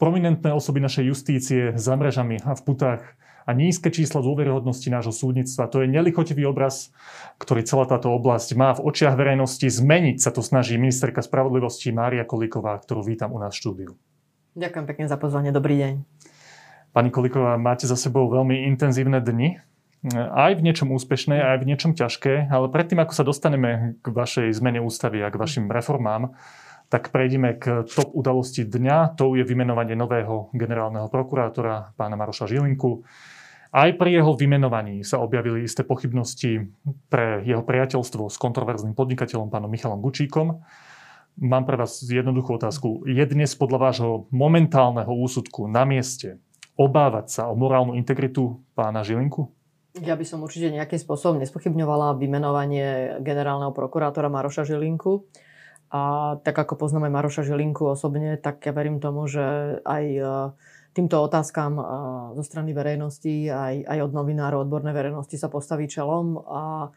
prominentné osoby našej justície za mrežami a v putách a nízke čísla dôveryhodnosti nášho súdnictva. To je nelichotivý obraz, ktorý celá táto oblasť má v očiach verejnosti. Zmeniť sa to snaží ministerka spravodlivosti Mária Kolíková, ktorú vítam u nás v štúdiu. Ďakujem pekne za pozvanie. Dobrý deň. Pani Kolíková, máte za sebou veľmi intenzívne dni. Aj v niečom úspešné, aj v niečom ťažké, ale predtým, ako sa dostaneme k vašej zmene ústavy a k vašim reformám, tak prejdeme k top udalosti dňa. To je vymenovanie nového generálneho prokurátora, pána Maroša Žilinku. Aj pri jeho vymenovaní sa objavili isté pochybnosti pre jeho priateľstvo s kontroverzným podnikateľom pánom Michalom Gučíkom. Mám pre vás jednoduchú otázku. Je dnes podľa vášho momentálneho úsudku na mieste obávať sa o morálnu integritu pána Žilinku? Ja by som určite nejakým spôsobom nespochybňovala vymenovanie generálneho prokurátora Maroša Žilinku. A tak ako poznáme Maroša Žilinku osobne, tak ja verím tomu, že aj týmto otázkam zo strany verejnosti, aj, aj od novinárov, odbornej verejnosti sa postaví čelom a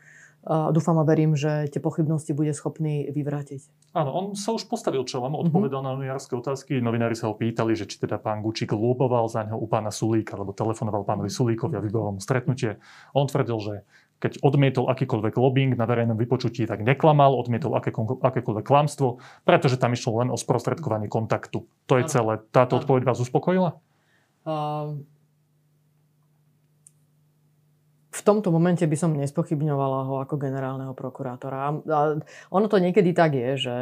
dúfam a verím, že tie pochybnosti bude schopný vyvrátiť. Áno, on sa už postavil čelom, odpovedal mm-hmm. na novinárske otázky. Novinári sa ho pýtali, že či teda pán Gučík loboval za neho u pána Sulíka, alebo telefonoval pánovi Sulíkovi a vybavoval mu stretnutie. On tvrdil, že keď odmietol akýkoľvek lobbying na verejnom vypočutí, tak neklamal, odmietol akékoľvek klamstvo, pretože tam išlo len o sprostredkovanie kontaktu. To je celé. Táto odpoveď vás uspokojila? Uh, v tomto momente by som nespochybňovala ho ako generálneho prokurátora. A ono to niekedy tak je, že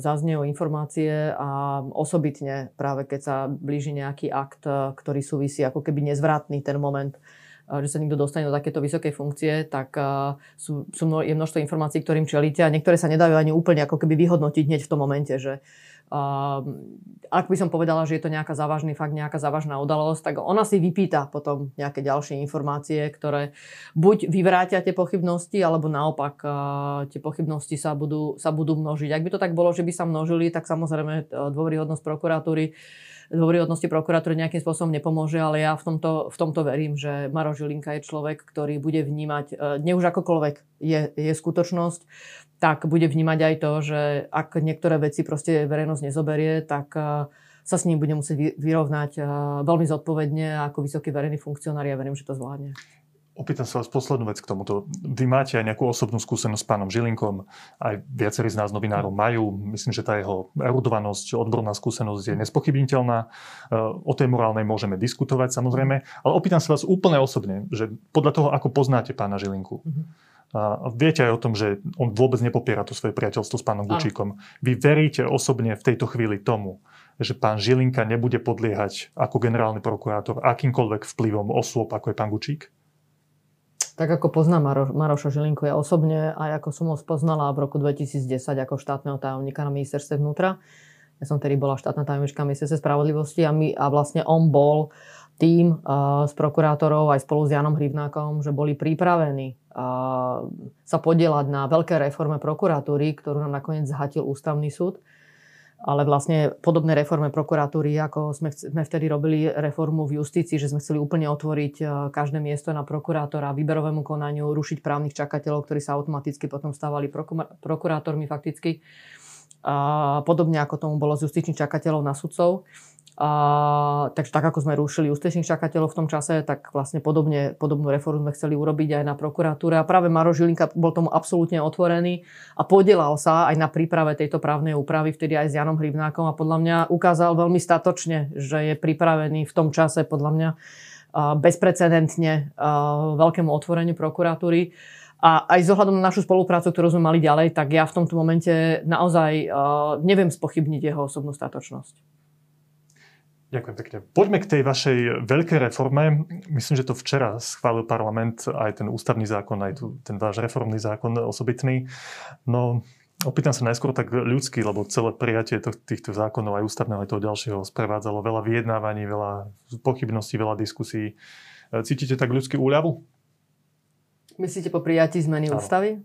zaznejú informácie a osobitne práve keď sa blíži nejaký akt, ktorý súvisí ako keby nezvratný ten moment že sa niekto dostane do takéto vysokej funkcie, tak sú, sú mno, je množstvo informácií, ktorým čelíte a niektoré sa nedajú ani úplne ako keby vyhodnotiť hneď v tom momente, že ak by som povedala, že je to nejaká závažný fakt, nejaká závažná udalosť, tak ona si vypýta potom nejaké ďalšie informácie, ktoré buď vyvrátia tie pochybnosti, alebo naopak tie pochybnosti sa budú, sa budú množiť. Ak by to tak bolo, že by sa množili, tak samozrejme dôveryhodnosť prokuratúry dôveryhodnosti prokuratúry nejakým spôsobom nepomôže, ale ja v tomto, v tomto verím, že Maro Žilinka je človek, ktorý bude vnímať, e, ne už akokoľvek je, je skutočnosť, tak bude vnímať aj to, že ak niektoré veci proste verejnosť nezoberie, tak e, sa s ním bude musieť vyrovnať e, veľmi zodpovedne ako vysoký verejný funkcionár. Ja verím, že to zvládne. Opýtam sa vás poslednú vec k tomuto. Vy máte aj nejakú osobnú skúsenosť s pánom Žilinkom, aj viacerí z nás novinárov majú. Myslím, že tá jeho erudovanosť, odborná skúsenosť je nespochybniteľná. E, o tej morálnej môžeme diskutovať samozrejme, ale opýtam sa vás úplne osobne, že podľa toho, ako poznáte pána Žilinku, a viete aj o tom, že on vôbec nepopiera to svoje priateľstvo s pánom Gučíkom. Vy veríte osobne v tejto chvíli tomu, že pán Žilinka nebude podliehať ako generálny prokurátor akýmkoľvek vplyvom osôb, ako je pán Gučík? Tak ako poznám Maro, Maroša Žilinku ja osobne, aj ako som ho spoznala v roku 2010 ako štátneho tajomníka na ministerstve vnútra. Ja som tedy bola štátna tajomnička ministerstve spravodlivosti a, my, a vlastne on bol tým uh, s prokurátorov aj spolu s Janom Hrivnákom, že boli pripravení uh, sa podielať na veľké reforme prokuratúry, ktorú nám nakoniec zhatil ústavný súd ale vlastne podobné reforme prokuratúry, ako sme, sme vtedy robili reformu v justícii, že sme chceli úplne otvoriť e, každé miesto na prokurátora, výberovému konaniu, rušiť právnych čakateľov, ktorí sa automaticky potom stávali prokurátormi fakticky. A podobne ako tomu bolo z justičných čakateľov na sudcov. A, takže tak, ako sme rušili ústečných čakateľov v tom čase, tak vlastne podobne, podobnú reformu sme chceli urobiť aj na prokuratúre. A práve Maro Žilinka bol tomu absolútne otvorený a podielal sa aj na príprave tejto právnej úpravy, vtedy aj s Janom Hrivnákom a podľa mňa ukázal veľmi statočne, že je pripravený v tom čase podľa mňa bezprecedentne veľkému otvoreniu prokuratúry. A aj ohľadom na našu spoluprácu, ktorú sme mali ďalej, tak ja v tomto momente naozaj neviem spochybniť jeho osobnú statočnosť. Ďakujem pekne. Poďme k tej vašej veľkej reforme. Myslím, že to včera schválil parlament aj ten ústavný zákon, aj tu, ten váš reformný zákon osobitný. No, opýtam sa najskôr tak ľudský, lebo celé prijatie týchto zákonov, aj ústavného, aj toho ďalšieho, sprevádzalo veľa vyjednávaní, veľa pochybností, veľa diskusí. Cítite tak ľudský úľavu? Myslíte po prijatí zmeny Áno. ústavy?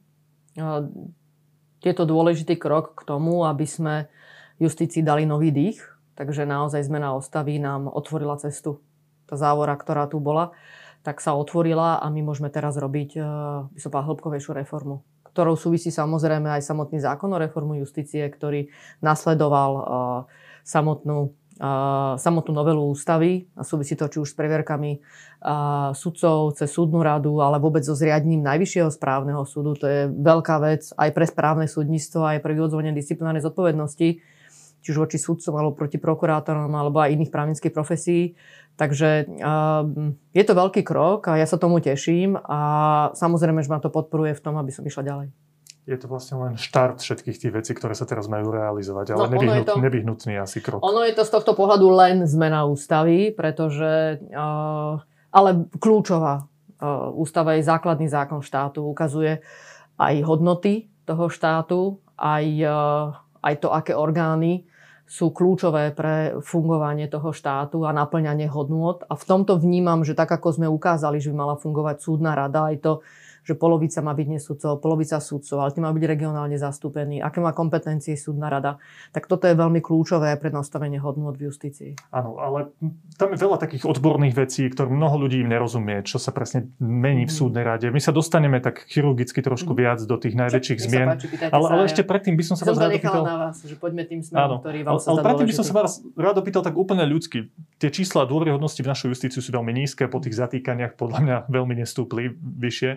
Je to dôležitý krok k tomu, aby sme justícii dali nový dých Takže naozaj zmena ostavy nám otvorila cestu. Tá závora, ktorá tu bola, tak sa otvorila a my môžeme teraz robiť, e, by hĺbkovejšiu reformu ktorou súvisí samozrejme aj samotný zákon o reformu justície, ktorý nasledoval uh, samotnú samotnú novelu ústavy a súvisí to či už s previerkami sudcov cez súdnu radu, ale vôbec so zriadením Najvyššieho správneho súdu. To je veľká vec aj pre správne súdnictvo, aj pre vyvodzovanie disciplinárnej zodpovednosti, či už voči sudcom, alebo proti prokurátorom, alebo aj iných právnických profesí. Takže je to veľký krok a ja sa tomu teším a samozrejme, že ma to podporuje v tom, aby som išla ďalej je to vlastne len štart všetkých tých vecí, ktoré sa teraz majú realizovať, ale no, nevyhnut, to, nevyhnutný asi krok. Ono je to z tohto pohľadu len zmena ústavy, pretože, uh, ale kľúčová. Uh, ústava je základný zákon štátu, ukazuje aj hodnoty toho štátu, aj, uh, aj to, aké orgány sú kľúčové pre fungovanie toho štátu a naplňanie hodnôt. A v tomto vnímam, že tak ako sme ukázali, že by mala fungovať súdna rada, aj to že polovica má byť nesudcov, polovica súdcov, ale tí má byť regionálne zastúpení, aké má kompetencie súdna rada. Tak toto je veľmi kľúčové pre nastavenie hodnot v justícii. Áno, ale tam je veľa takých odborných vecí, ktoré mnoho ľudí im nerozumie, čo sa presne mení v mhm. súdnej rade. My sa dostaneme tak chirurgicky trošku mm. viac do tých najväčších čo, zmien. Páči, ale, ale ešte predtým by som sa som vás rád opýtal... na vás, že poďme tým smerom, ktorý vám ale, sa Ale predtým by som sa vás rád opýtal tak úplne ľudsky. Tie čísla dôveryhodnosti v našej justíciu sú veľmi nízke, po tých zatýkaniach podľa mňa veľmi nestúpli vyššie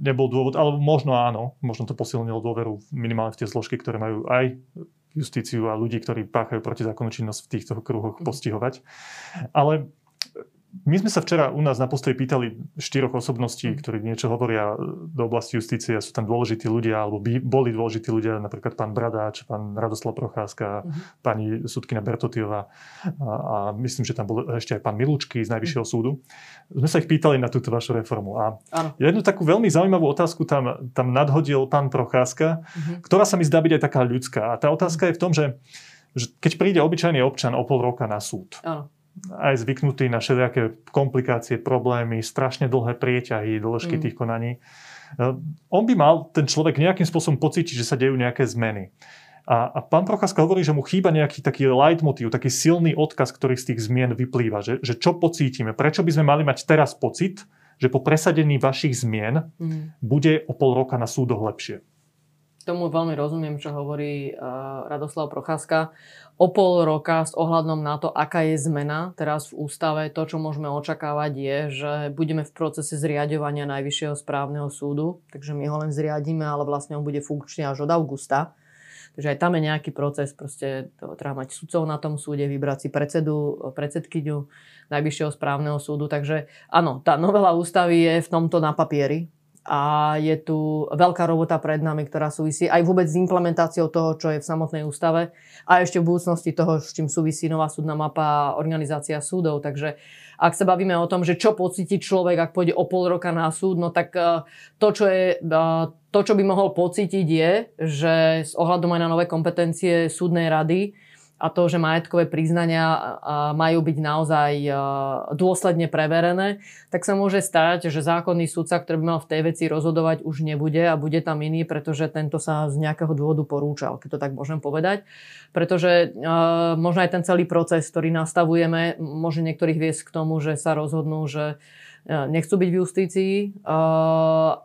nebol dôvod, alebo možno áno, možno to posilnilo dôveru minimálne v tie zložky, ktoré majú aj justíciu a ľudí, ktorí páchajú protizákonnú činnosť v týchto kruhoch mhm. postihovať. Ale my sme sa včera u nás na postoji pýtali štyroch osobností, mm. ktorí niečo hovoria do oblasti justície sú tam dôležití ľudia, alebo by, boli dôležití ľudia, napríklad pán Bradáč, pán Radoslav Procházka, mm. pani sudkina Bertotiová a, a myslím, že tam bol ešte aj pán Milúčky z Najvyššieho mm. súdu. Sme sa ich pýtali na túto vašu reformu. A ano. jednu takú veľmi zaujímavú otázku tam, tam nadhodil pán Procházka, mm. ktorá sa mi zdá byť aj taká ľudská. A tá otázka je v tom, že, že keď príde obyčajný občan o pol roka na súd, ano aj zvyknutý na všelijaké komplikácie, problémy, strašne dlhé prieťahy, dĺžky mm. tých konaní. E, on by mal, ten človek, nejakým spôsobom pocítiť, že sa dejú nejaké zmeny. A, a pán Procházka hovorí, že mu chýba nejaký taký leitmotiv, taký silný odkaz, ktorý z tých zmien vyplýva. Že, že čo pocítime? Prečo by sme mali mať teraz pocit, že po presadení vašich zmien mm. bude o pol roka na súdoch lepšie? Tomu veľmi rozumiem, čo hovorí uh, Radoslav Procházka o pol roka s ohľadom na to, aká je zmena teraz v ústave, to, čo môžeme očakávať, je, že budeme v procese zriadovania Najvyššieho správneho súdu, takže my ho len zriadíme, ale vlastne on bude funkčný až od augusta. Takže aj tam je nejaký proces, proste to, treba mať sudcov na tom súde, vybrať si predsedu, predsedkyňu Najvyššieho správneho súdu. Takže áno, tá novela ústavy je v tomto na papieri, a je tu veľká robota pred nami, ktorá súvisí aj vôbec s implementáciou toho, čo je v samotnej ústave a ešte v budúcnosti toho, s čím súvisí nová súdna mapa a organizácia súdov. Takže ak sa bavíme o tom, že čo pocíti človek, ak pôjde o pol roka na súd, no tak e, to, čo, je, e, to, čo by mohol pocítiť je, že s ohľadom aj na nové kompetencie súdnej rady, a to, že majetkové priznania majú byť naozaj dôsledne preverené, tak sa môže stať, že zákonný sudca, ktorý by mal v tej veci rozhodovať, už nebude a bude tam iný, pretože tento sa z nejakého dôvodu porúčal, keď to tak môžem povedať. Pretože možno aj ten celý proces, ktorý nastavujeme, môže niektorých viesť k tomu, že sa rozhodnú, že nechcú byť v justícii,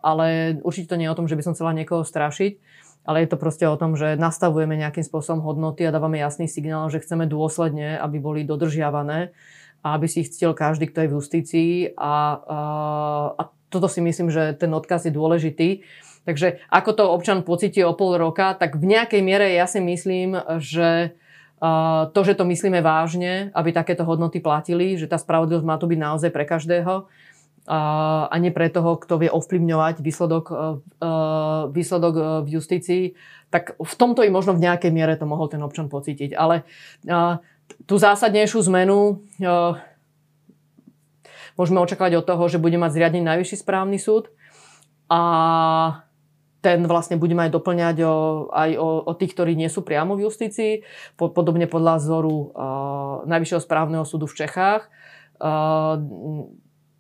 ale určite to nie je o tom, že by som chcela niekoho strašiť ale je to proste o tom, že nastavujeme nejakým spôsobom hodnoty a dávame jasný signál, že chceme dôsledne, aby boli dodržiavané a aby si ich ctil každý, kto je v justícii a, a, a toto si myslím, že ten odkaz je dôležitý. Takže ako to občan pocíti o pol roka, tak v nejakej miere ja si myslím, že to, že to myslíme vážne, aby takéto hodnoty platili, že tá spravodlivosť má tu byť naozaj pre každého, a nie pre toho, kto vie ovplyvňovať výsledok, e, e, výsledok e, v justícii, tak v tomto i možno v nejakej miere to mohol ten občan pocítiť. Ale tú zásadnejšiu zmenu môžeme očakávať od toho, že bude mať zriadený najvyšší správny súd a ten vlastne bude mať doplňať o, aj o, o tých, ktorí nie sú priamo v justícii, podobne podľa vzoru uh, Najvyššieho správneho súdu v Čechách. Uh,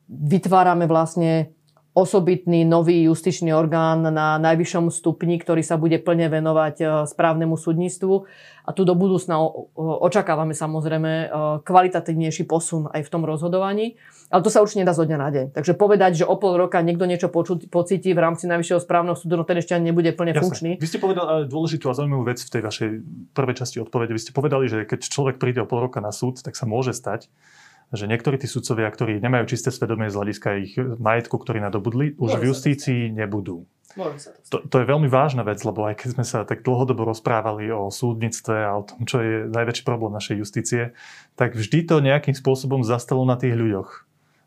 vytvárame vlastne osobitný nový justičný orgán na najvyššom stupni, ktorý sa bude plne venovať e, správnemu súdnictvu. A tu do budúcna očakávame samozrejme e, kvalitatívnejší posun aj v tom rozhodovaní. Ale to sa určite nedá zo dňa na deň. Takže povedať, že o pol roka niekto niečo poču, pocíti v rámci Najvyššieho správneho súdu, no ten ešte ani nebude plne Jasne. funkčný. Vy ste povedali dôležitú a zaujímavú vec v tej vašej prvej časti odpovede. Vy ste povedali, že keď človek príde o pol roka na súd, tak sa môže stať, že niektorí tí sudcovia, ktorí nemajú čisté svedomie z hľadiska ich majetku, ktorý nadobudli, už Môže v justícii nebudú. Môže to, to, to je veľmi vážna vec, lebo aj keď sme sa tak dlhodobo rozprávali o súdnictve a o tom, čo je najväčší problém našej justície, tak vždy to nejakým spôsobom zastalo na tých ľuďoch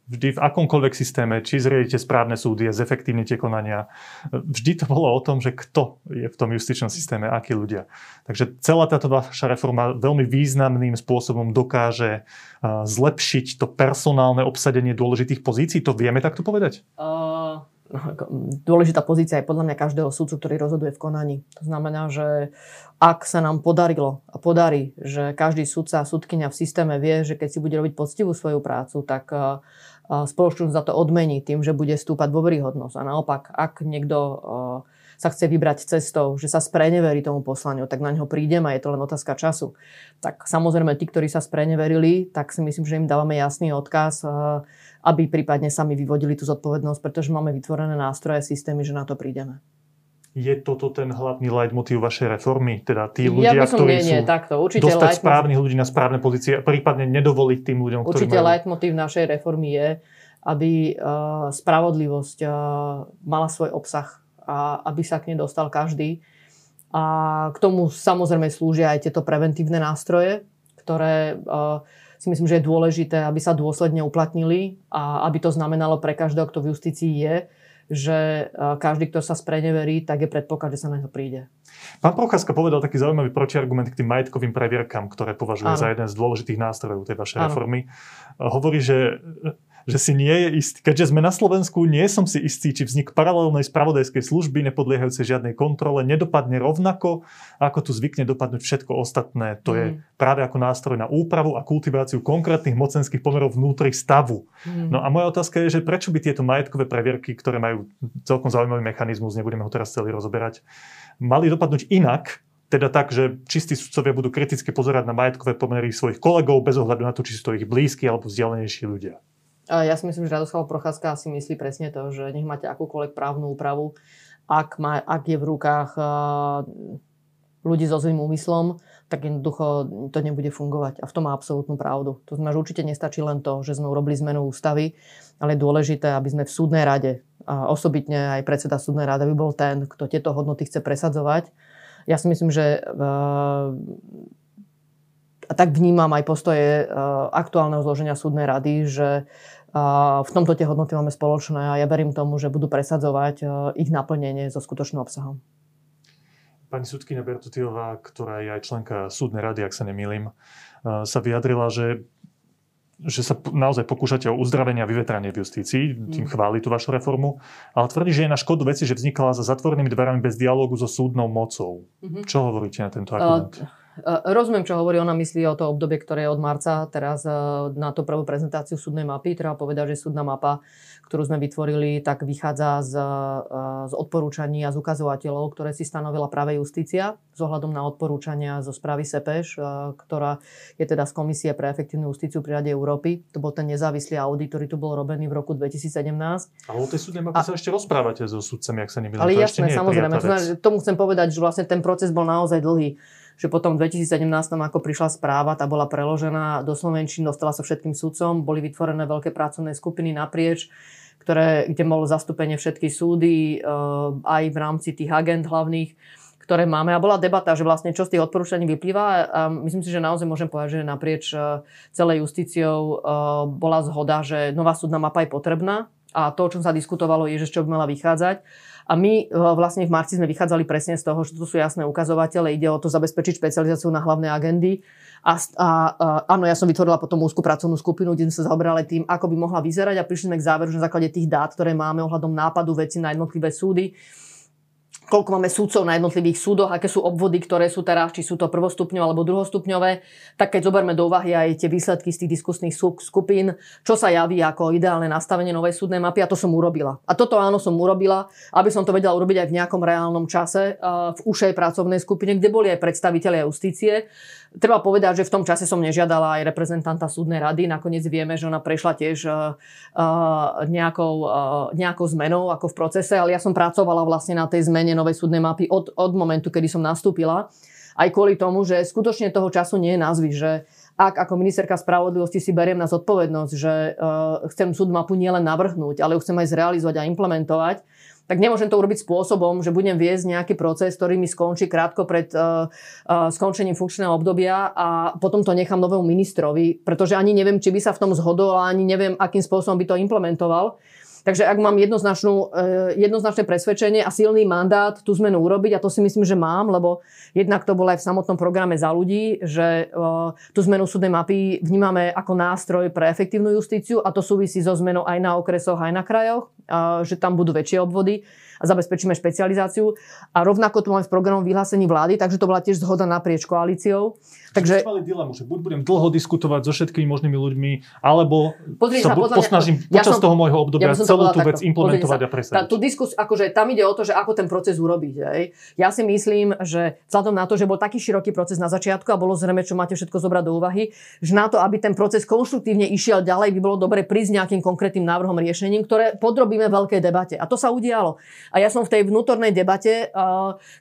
vždy v akomkoľvek systéme, či zriedite správne súdy a zefektívnite konania, vždy to bolo o tom, že kto je v tom justičnom systéme, akí ľudia. Takže celá táto vaša reforma veľmi významným spôsobom dokáže zlepšiť to personálne obsadenie dôležitých pozícií. To vieme takto povedať? Uh dôležitá pozícia je podľa mňa každého súdcu, ktorý rozhoduje v konaní. To znamená, že ak sa nám podarilo a podarí, že každý súdca a súdkynia v systéme vie, že keď si bude robiť poctivú svoju prácu, tak spoločnosť za to odmení tým, že bude stúpať dôveryhodnosť. A naopak, ak niekto sa chce vybrať cestou, že sa spreneverí tomu poslaniu, tak na ňo prídem a je to len otázka času. Tak samozrejme, tí, ktorí sa spreneverili, tak si myslím, že im dávame jasný odkaz, aby prípadne sami vyvodili tú zodpovednosť, pretože máme vytvorené nástroje, systémy, že na to prídeme je toto ten hlavný leitmotív vašej reformy? Teda tí ľudia, ja ktorí nie, nie, sú takto. Určite dostať leitmotiv... správnych ľudí na správne pozície a prípadne nedovoliť tým ľuďom, ktorí Určite majú... leitmotív našej reformy je, aby uh, spravodlivosť uh, mala svoj obsah a aby sa k nej dostal každý. A k tomu samozrejme slúžia aj tieto preventívne nástroje, ktoré uh, si myslím, že je dôležité, aby sa dôsledne uplatnili a aby to znamenalo pre každého, kto v justícii je, že každý, kto sa spreneverí, tak je predpoklad, že sa na to príde. Pán Procházka povedal taký zaujímavý protiargument k tým majetkovým previerkam, ktoré považuje ano. za jeden z dôležitých nástrojov tej vašej ano. reformy. Hovorí, že že si nie je istý. Keďže sme na Slovensku, nie som si istý, či vznik paralelnej spravodajskej služby nepodliehajúcej žiadnej kontrole nedopadne rovnako, ako tu zvykne dopadnúť všetko ostatné. To mm. je práve ako nástroj na úpravu a kultiváciu konkrétnych mocenských pomerov vnútri stavu. Mm. No a moja otázka je, že prečo by tieto majetkové previerky, ktoré majú celkom zaujímavý mechanizmus, nebudeme ho teraz celý rozoberať, mali dopadnúť inak, teda tak, že čistí sudcovia budú kriticky pozerať na majetkové pomery svojich kolegov bez ohľadu na to, či sú to ich blízki alebo vzdialenejší ľudia. Ja si myslím, že Radoslav Procházka si myslí presne to, že nech máte akúkoľvek právnu úpravu, ak, má, ak je v rukách ľudí so zlým úmyslom, tak jednoducho to nebude fungovať. A v tom má absolútnu pravdu. To znamená, že určite nestačí len to, že sme urobili zmenu ústavy, ale je dôležité, aby sme v súdnej rade, a osobitne aj predseda súdnej rady by bol ten, kto tieto hodnoty chce presadzovať. Ja si myslím, že a tak vnímam aj postoje aktuálneho zloženia súdnej rady, že v tomto tie hodnoty máme spoločné a ja verím tomu, že budú presadzovať e, ich naplnenie so skutočným obsahom. Pani sudkynia Bertutiová, ktorá je aj členka súdnej rady, ak sa nemýlim, e, sa vyjadrila, že že sa naozaj pokúšate o uzdravenie a vyvetranie v justícii, tým mm. chváli tú vašu reformu, ale tvrdí, že je na škodu veci, že vznikala za zatvorenými dverami bez dialógu so súdnou mocou. Mm-hmm. Čo hovoríte na tento argument? Uh, E, rozumiem, čo hovorí. Ona myslí o to obdobie, ktoré je od marca. Teraz e, na to prvú prezentáciu súdnej mapy. Treba povedať, že súdna mapa, ktorú sme vytvorili, tak vychádza z, e, z odporúčaní a z ukazovateľov, ktoré si stanovila práve justícia s ohľadom na odporúčania zo správy SEPEŠ, ktorá je teda z Komisie pre efektívnu justíciu pri Rade Európy. To bol ten nezávislý audit, ktorý tu bol robený v roku 2017. A o tej súdnej mape a... sa ešte rozprávate so sudcami, ak sa nemýlim. Ale jasné, samozrejme. Tomu chcem povedať, že vlastne ten proces bol naozaj dlhý že potom v 2017, ako prišla správa, tá bola preložená do Slovenčiny, dostala sa všetkým sudcom, boli vytvorené veľké pracovné skupiny naprieč, ktoré, kde bolo zastúpenie všetky súdy, eh, aj v rámci tých agent hlavných, ktoré máme. A bola debata, že vlastne čo z tých odporúčaní vyplýva. A myslím si, že naozaj môžem povedať, že naprieč eh, celej justíciou eh, bola zhoda, že nová súdna mapa je potrebná. A to, o čom sa diskutovalo, je, že čo by mala vychádzať. A my e, vlastne v marci sme vychádzali presne z toho, že tu sú jasné ukazovatele, ide o to zabezpečiť špecializáciu na hlavné agendy. A, a, a áno, ja som vytvorila potom úzku pracovnú skupinu, kde sme sa zaoberali tým, ako by mohla vyzerať a prišli sme k záveru, že na základe tých dát, ktoré máme ohľadom nápadu veci na jednotlivé súdy, koľko máme súdcov na jednotlivých súdoch, aké sú obvody, ktoré sú teraz, či sú to prvostupňové alebo druhostupňové, tak keď zoberme do úvahy aj tie výsledky z tých diskusných skupín, čo sa javí ako ideálne nastavenie novej súdnej mapy a to som urobila. A toto áno som urobila, aby som to vedela urobiť aj v nejakom reálnom čase v ušej pracovnej skupine, kde boli aj predstavitelia justície. Treba povedať, že v tom čase som nežiadala aj reprezentanta súdnej rady. Nakoniec vieme, že ona prešla tiež nejakou, nejakou zmenou ako v procese, ale ja som pracovala vlastne na tej zmene novej súdnej mapy od, od momentu, kedy som nastúpila. Aj kvôli tomu, že skutočne toho času nie je názvy, že ak ako ministerka spravodlivosti si beriem na zodpovednosť, že uh, chcem súd mapu nielen navrhnúť, ale ju chcem aj zrealizovať a implementovať, tak nemôžem to urobiť spôsobom, že budem viesť nejaký proces, ktorý mi skončí krátko pred uh, uh, skončením funkčného obdobia a potom to nechám novému ministrovi, pretože ani neviem, či by sa v tom zhodol a ani neviem, akým spôsobom by to implementoval. Takže ak mám jednoznačnú, eh, jednoznačné presvedčenie a silný mandát tú zmenu urobiť, a to si myslím, že mám, lebo jednak to bolo aj v samotnom programe za ľudí, že tú zmenu súdnej mapy vnímame ako nástroj pre efektívnu justíciu a to súvisí so zmenou aj na okresoch, aj na krajoch, že tam budú väčšie obvody a zabezpečíme špecializáciu. A rovnako tu máme v programu vyhlásení vlády, takže to bola tiež zhoda naprieč koalíciou. Takže... mali dilemu, že buď budem dlho diskutovať so všetkými možnými ľuďmi, alebo Pozri sa, sa posnažím ja počas som, toho môjho obdobia ja celú tú vec implementovať a presadiť. Tá, tú diskus, akože tam ide o to, že ako ten proces urobiť. Hej. Ja si myslím, že vzhľadom na to, že bol taký široký proces na začiatku a bolo zrejme, čo máte všetko zobrať do úvahy, že na to, aby ten proces konštruktívne išiel ďalej, by bolo dobre prísť nejakým konkrétnym návrhom riešením, ktoré podrobíme veľkej debate. A to sa udialo. A ja som v tej vnútornej debate,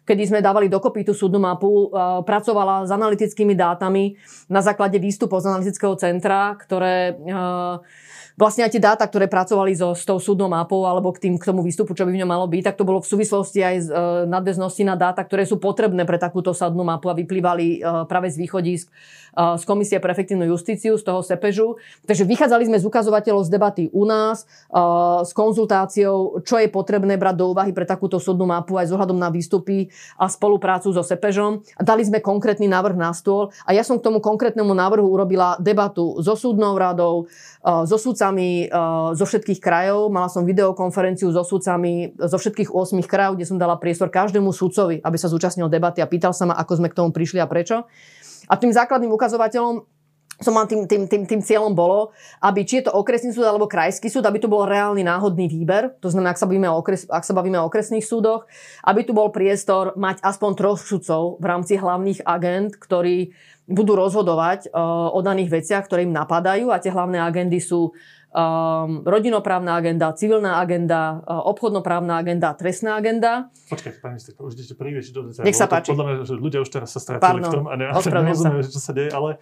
kedy sme dávali dokopy tú súdnu mapu, pracovala s analytickými dátami na základe výstupov z analytického centra, ktoré vlastne aj tie dáta, ktoré pracovali so, s tou súdnou mapou alebo k, tým, k tomu výstupu, čo by v ňom malo byť, tak to bolo v súvislosti aj z e, nadväznosti na dáta, ktoré sú potrebné pre takúto súdnu mapu a vyplývali práve z východisk z Komisie pre efektívnu justíciu, z toho SEPEŽu. Takže vychádzali sme z ukazovateľov z debaty u nás, s konzultáciou, čo je potrebné brať do úvahy pre takúto súdnu mapu aj s ohľadom na výstupy a spoluprácu so SEPEŽom. Dali sme konkrétny návrh na stôl a ja som k tomu konkrétnemu návrhu urobila debatu so súdnou radou, so súdcami zo všetkých krajov. Mala som videokonferenciu so súdcami zo všetkých 8 krajov, kde som dala priestor každému súdcovi, aby sa zúčastnil debaty a pýtal sa ma, ako sme k tomu prišli a prečo. A tým základným ukazovateľom som mal tým, tým, tým, tým cieľom bolo, aby či je to okresný súd alebo krajský súd, aby tu bol reálny náhodný výber, to znamená, ak sa bavíme o, okres, ak sa bavíme o okresných súdoch, aby tu bol priestor mať aspoň troch sudcov v rámci hlavných agent, ktorí budú rozhodovať uh, o daných veciach, ktoré im napadajú. A tie hlavné agendy sú um, rodinoprávna agenda, civilná agenda, uh, obchodnoprávna agenda, trestná agenda. Počkaj, pani minister, už idete príliš do Nech sa páči. Podľa mňa, že ľudia už teraz sa stratili Pardon, v tom a ne, nerozumejú, čo sa deje, ale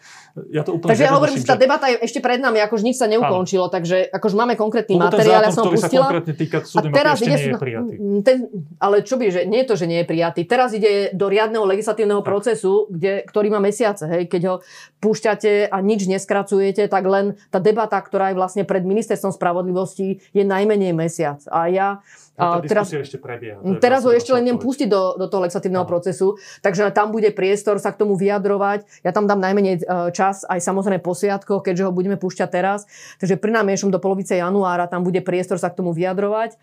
ja to úplne Takže ja hovorím, že tá debata je ešte pred nami, akože nič sa neukončilo, áno. takže akože máme konkrétny Lebo materiál, zákon, ja som pustila. Sa týka a teraz ide, nie je prijatý. Ten, ale čo by, že nie je to, že nie je prijatý. Teraz ide do riadneho legislatívneho tak. procesu, kde, ktorý má mesiace. Hej, keď ho púšťate a nič neskracujete, tak len tá debata, ktorá je vlastne pred ministerstvom spravodlivosti, je najmenej mesiac. A ja a teraz, ešte prebieha. Teraz ho ešte len nem pustiť do, do toho legislatívneho no. procesu, takže tam bude priestor sa k tomu vyjadrovať. Ja tam dám najmenej e, čas, aj samozrejme po sviatkoch, keďže ho budeme púšťať teraz. Takže pri námiešom do polovice januára tam bude priestor sa k tomu vyjadrovať.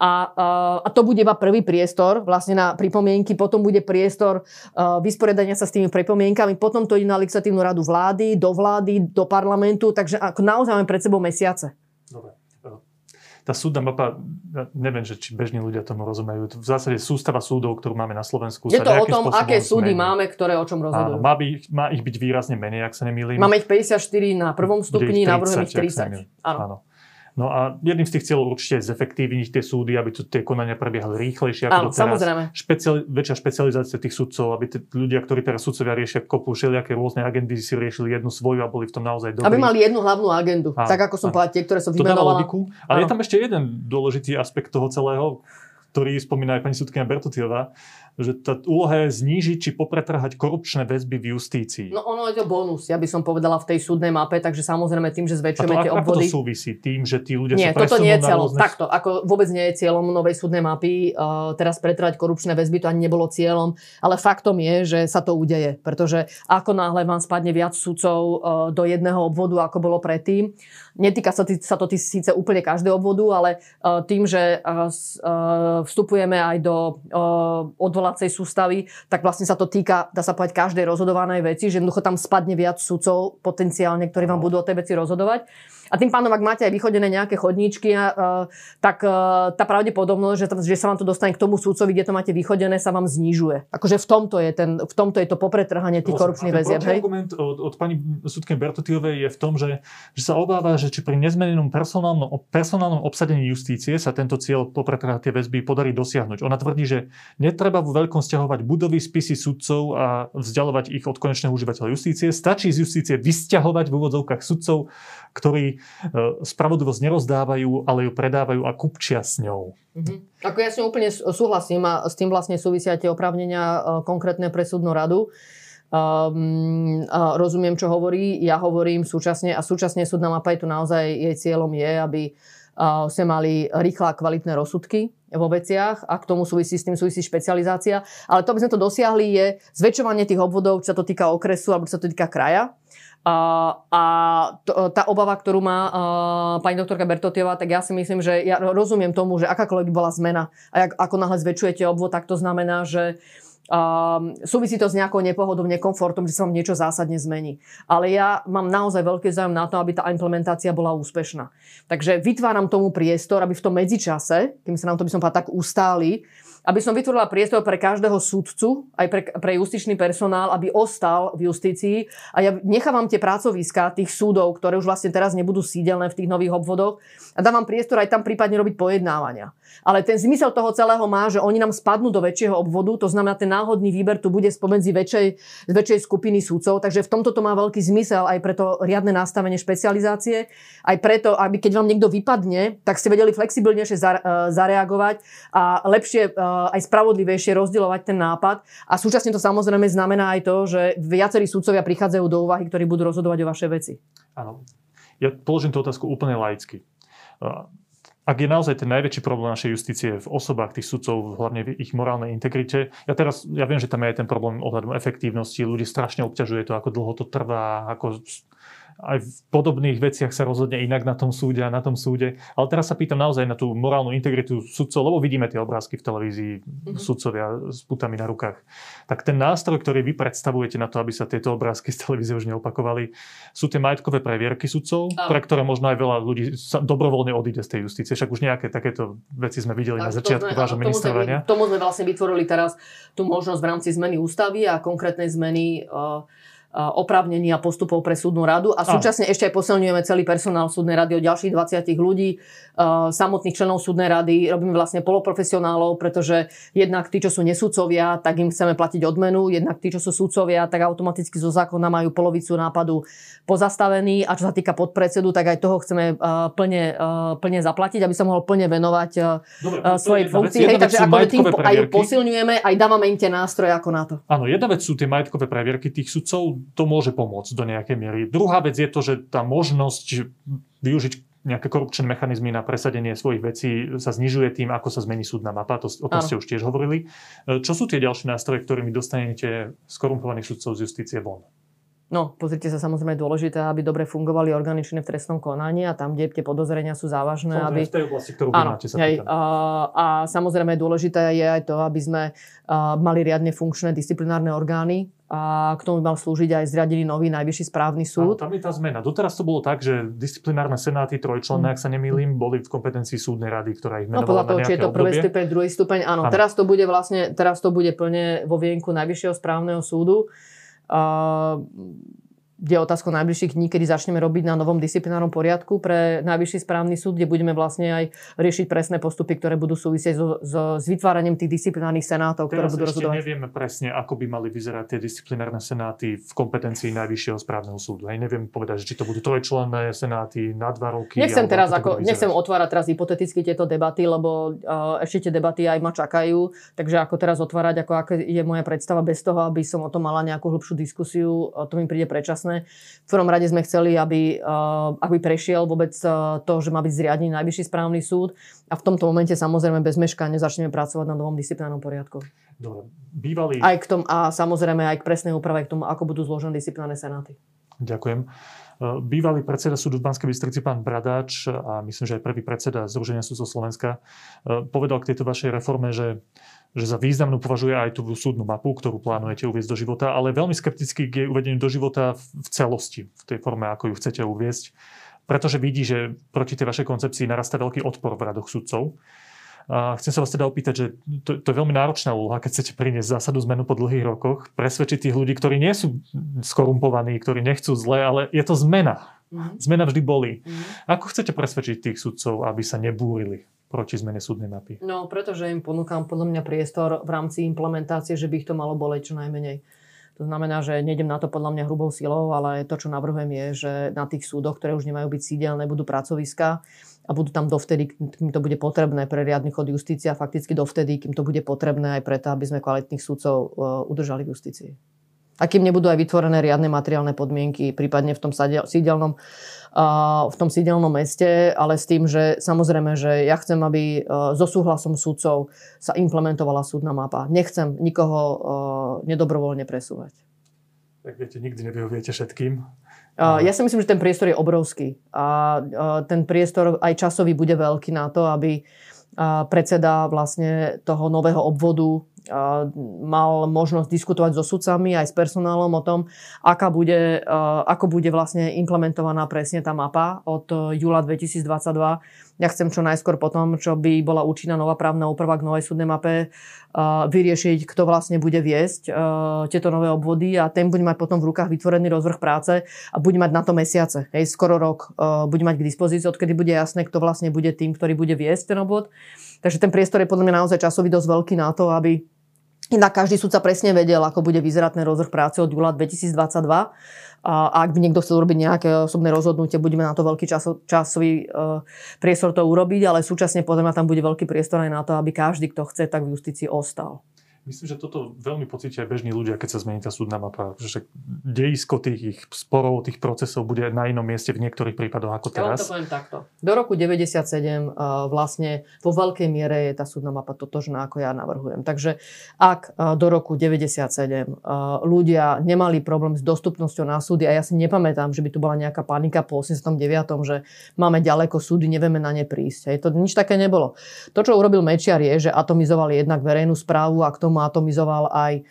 A, a to bude iba prvý priestor vlastne na pripomienky, potom bude priestor uh, vysporiadania sa s tými pripomienkami, potom to ide na legislatívnu radu vlády, do vlády, do parlamentu, takže ako naozaj máme pred sebou mesiace. Dobre. Tá súdna mapa, neviem, že či bežní ľudia tomu rozumejú. V zásade sústava súdov, ktorú máme na Slovensku. Je to o tom, aké súdy zmení. máme, ktoré o čom rozhodujú. Áno, má, by, má ich byť výrazne menej, ak sa nemýlim. Máme ich 54 na prvom stupni, na druhom ich 30. Áno. Áno. No a jedným z tých cieľov určite je zefektívniť tie súdy, aby tu tie konania prebiehali rýchlejšie ako Áno, samozrejme. Špeciali, väčšia špecializácia tých sudcov, aby tí ľudia, ktorí teraz sudcovia riešia kopu všelijaké rôzne agendy, si riešili jednu svoju a boli v tom naozaj dobrí. Aby mali jednu hlavnú agendu, áno, tak ako som povedal, tie, ktoré som vymenovala. logiku, ale áno. je tam ešte jeden dôležitý aspekt toho celého, ktorý spomína aj pani sudkynia Bertutiová, že tá úloha je znížiť či popretrhať korupčné väzby v justícii. No ono je to bonus, ja by som povedala v tej súdnej mape, takže samozrejme tým, že zväčšujeme tie obvody. Ako to súvisí? Tým, že tí ľudia nie, sa toto nie je cieľom. Rôzne... Takto, ako vôbec nie je cieľom novej súdnej mapy. Uh, teraz pretrhať korupčné väzby, to ani nebolo cieľom, ale faktom je, že sa to udeje, pretože ako náhle vám spadne viac sudcov uh, do jedného obvodu, ako bolo predtým, Netýka sa, sa to síce úplne každého obvodu, ale uh, tým, že uh, vstupujeme aj do odvolacej sústavy, tak vlastne sa to týka, dá sa povedať, každej rozhodovanej veci, že jednoducho tam spadne viac sudcov potenciálne, ktorí vám budú o tej veci rozhodovať. A tým pádom, ak máte aj vychodené nejaké chodníčky, uh, tak uh, tá pravdepodobnosť, že, že sa vám to dostane k tomu súdcovi, kde to máte vychodené, sa vám znižuje. Akože v tomto je, ten, v tomto je to popretrhanie tých korupčných väzieb. Argument od, od pani súdky Bertotiovej je v tom, že, že sa obáva, že či pri nezmenenom personálnom, personálnom obsadení justície sa tento cieľ popretrhať tie väzby podarí dosiahnuť. Ona tvrdí, že netreba vo veľkom stiahovať budovy, spisy sudcov a vzdialovať ich od konečného užívateľa justície. Stačí z justície vysťahovať v úvodzovkách sudcov, ktorí e, spravodlivosť nerozdávajú, ale ju predávajú a kupčia s ňou. Mm-hmm. Ako ja s ňou úplne súhlasím a s tým vlastne súvisia tie oprávnenia e, konkrétne pre súdnu radu. Um, rozumiem, čo hovorí. Ja hovorím súčasne a súčasne súdna mapa je tu naozaj jej cieľom je, aby uh, sme mali rýchle a kvalitné rozsudky vo veciach a k tomu súvisí s tým súvisí špecializácia. Ale to, aby sme to dosiahli, je zväčšovanie tých obvodov, čo sa to týka okresu alebo čo sa to týka kraja. A, tá obava, ktorú má pani doktorka Bertotiová, tak ja si myslím, že ja rozumiem tomu, že akákoľvek bola zmena a ako náhle zväčšujete obvod, tak to znamená, že Um, súvisí to s nejakou nepohodou, nekomfortom, že sa vám niečo zásadne zmení. Ale ja mám naozaj veľký záujem na to, aby tá implementácia bola úspešná. Takže vytváram tomu priestor, aby v tom medzičase, kým sa nám to by som povedal tak ustáli, aby som vytvorila priestor pre každého súdcu, aj pre, pre justičný personál, aby ostal v justícii. A ja nechávam tie pracoviská tých súdov, ktoré už vlastne teraz nebudú sídelné v tých nových obvodoch a dávam priestor aj tam prípadne robiť pojednávania. Ale ten zmysel toho celého má, že oni nám spadnú do väčšieho obvodu, to znamená, ten náhodný výber tu bude spomedzi väčšej, väčšej skupiny súdcov, takže v tomto to má veľký zmysel aj preto riadne nastavenie špecializácie, aj preto, aby keď vám niekto vypadne, tak ste vedeli flexibilnejšie e, zareagovať a lepšie e, aj spravodlivejšie rozdielovať ten nápad. A súčasne to samozrejme znamená aj to, že viacerí sudcovia prichádzajú do úvahy, ktorí budú rozhodovať o vašej veci. Áno. Ja položím tú otázku úplne laicky. Ak je naozaj ten najväčší problém našej justície v osobách tých sudcov, hlavne v ich morálnej integrite, ja teraz, ja viem, že tam je aj ten problém ohľadom efektívnosti, ľudí strašne obťažuje to, ako dlho to trvá, ako aj v podobných veciach sa rozhodne inak na tom súde a na tom súde. Ale teraz sa pýtam naozaj na tú morálnu integritu sudcov, lebo vidíme tie obrázky v televízii, mm-hmm. sudcovia s putami na rukách. Tak ten nástroj, ktorý vy predstavujete na to, aby sa tieto obrázky z televízie už neopakovali, sú tie majetkové previerky sudcov, ah. pre ktoré možno aj veľa ľudí sa dobrovoľne odíde z tej justície. Však už nejaké takéto veci sme videli tak, na začiatku vášho ministrovania. Tomu sme vlastne vytvorili teraz tú možnosť v rámci zmeny ústavy a konkrétnej zmeny uh, oprávnení a postupov pre súdnu radu. A súčasne ešte aj posilňujeme celý personál súdnej rady o ďalších 20 ľudí, samotných členov súdnej rady, robíme vlastne poloprofesionálov, pretože jednak tí, čo sú nesúdcovia, tak im chceme platiť odmenu, jednak tí, čo sú súdcovia, tak automaticky zo zákona majú polovicu nápadu pozastavený. A čo sa týka podpredsedu, tak aj toho chceme plne, plne zaplatiť, aby sa mohol plne venovať Dobre, svojej funkcii. Hej, takže ako tým aj posilňujeme, aj dávame im tie nástroje ako na to. Áno, jedna vec sú tie majetkové previerky tých sudcov, to môže pomôcť do nejakej miery. Druhá vec je to, že tá možnosť využiť nejaké korupčné mechanizmy na presadenie svojich vecí sa znižuje tým, ako sa zmení súdna mapa. To, o tom ste už tiež hovorili. E, čo sú tie ďalšie nástroje, ktorými dostanete skorumpovaných sudcov z justície von? No, pozrite sa, samozrejme dôležité, aby dobre fungovali orgány činné v trestnom konaní a tam, kde tie podozrenia sú závažné. Samozrejme, aby... v tej oblasti, ktorú Áno, máte, sa hej, a, a samozrejme dôležité je aj to, aby sme a, mali riadne funkčné disciplinárne orgány, a k tomu mal slúžiť aj zriadený nový najvyšší správny súd. Áno, tam je tá zmena. Doteraz to bolo tak, že disciplinárne senáty trojčlenné, mm. ak sa nemýlim, boli v kompetencii súdnej rady, ktorá ich no, menovala no, podľa toho, či je to prvý stupeň, druhý stupeň. Áno, áno, teraz to bude vlastne, teraz to bude plne vo vienku najvyššieho správneho súdu. Uh, je otázka najbližších dní, kedy začneme robiť na novom disciplinárnom poriadku pre najvyšší správny súd, kde budeme vlastne aj riešiť presné postupy, ktoré budú súvisieť so, so, s vytváraním tých disciplinárnych senátov, ktoré budú rozhodovať. nevieme presne, ako by mali vyzerať tie disciplinárne senáty v kompetencii najvyššieho správneho súdu. Hej, neviem povedať, či to budú trojčlenné senáty na dva roky. Nechcem teraz ako, nechcem otvárať teraz hypoteticky tieto debaty, lebo uh, ešte tie debaty aj ma čakajú, takže ako teraz otvárať, ako aká je moja predstava bez toho, aby som o tom mala nejakú hlbšiu diskusiu, to mi príde predčasné jasné. V prvom rade sme chceli, aby, uh, aby prešiel vôbec uh, to, že má byť zriadený najvyšší správny súd a v tomto momente samozrejme bez meškania začneme pracovať na novom disciplinárnom poriadku. Dobre, bývalý... Aj k tomu, a samozrejme aj k presnej úprave, k tomu, ako budú zložené disciplinárne senáty. Ďakujem. Bývalý predseda súdu v Banskej Bystrici, pán Bradáč, a myslím, že aj prvý predseda Združenia súdcov Slovenska, povedal k tejto vašej reforme, že že za významnú považuje aj tú súdnu mapu, ktorú plánujete uviezť do života, ale veľmi skeptický k jej uvedeniu do života v celosti, v tej forme, ako ju chcete uviezť, pretože vidí, že proti tej vašej koncepcii narastá veľký odpor v radoch sudcov. A chcem sa vás teda opýtať, že to, to je veľmi náročná úloha, keď chcete priniesť zásadu zmenu po dlhých rokoch, presvedčiť tých ľudí, ktorí nie sú skorumpovaní, ktorí nechcú zle, ale je to zmena. Mm-hmm. Zmena vždy bolí. Mm-hmm. Ako chcete presvedčiť tých sudcov, aby sa nebúrili proti zmene súdnej mapy? No, pretože im ponúkam podľa mňa priestor v rámci implementácie, že by ich to malo boleť čo najmenej. To znamená, že nejdem na to podľa mňa hrubou silou, ale to, čo navrhujem je, že na tých súdoch, ktoré už nemajú byť sídelné, budú pracoviska a budú tam dovtedy, kým to bude potrebné pre riadny chod justície a fakticky dovtedy, kým to bude potrebné aj preto, aby sme kvalitných súdcov e, udržali v justícii. A kým nebudú aj vytvorené riadne materiálne podmienky, prípadne v tom sídelnom v tom sídelnom meste, ale s tým, že samozrejme, že ja chcem, aby e, so súhlasom súdcov sa implementovala súdna mapa. Nechcem nikoho e, nedobrovoľne presúvať. Tak viete, nikdy nevyhoviete všetkým. Ja si myslím, že ten priestor je obrovský. A ten priestor aj časový bude veľký na to, aby predseda vlastne toho nového obvodu mal možnosť diskutovať so sudcami aj s personálom o tom, aká bude, ako bude vlastne implementovaná presne tá mapa od júla 2022 ja chcem čo najskôr potom, čo by bola účinná nová právna úprava k novej súdnej mape, vyriešiť, kto vlastne bude viesť tieto nové obvody a ten bude mať potom v rukách vytvorený rozvrh práce a bude mať na to mesiace. Hej, skoro rok bude mať k dispozícii, odkedy bude jasné, kto vlastne bude tým, ktorý bude viesť ten obvod. Takže ten priestor je podľa mňa naozaj časový dosť veľký na to, aby na každý súd sa presne vedel, ako bude vyzerať ten rozvrh práce od júla 2022 a ak by niekto chcel urobiť nejaké osobné rozhodnutie, budeme na to veľký časo, časový uh, priestor to urobiť, ale súčasne potom tam bude veľký priestor aj na to, aby každý, kto chce, tak v justícii ostal. Myslím, že toto veľmi pocítia aj bežní ľudia, keď sa zmení tá súdna mapa. Že dejisko tých ich sporov, tých procesov bude na inom mieste v niektorých prípadoch ako teraz. Ja vám to poviem takto. Do roku 97 uh, vlastne vo veľkej miere je tá súdna mapa totožná, ako ja navrhujem. Takže ak uh, do roku 97 uh, ľudia nemali problém s dostupnosťou na súdy, a ja si nepamätám, že by tu bola nejaká panika po 89., že máme ďaleko súdy, nevieme na ne prísť. Hej. To nič také nebolo. To, čo urobil Mečiar je, že atomizovali jednak verejnú správu a k tomu atomizoval aj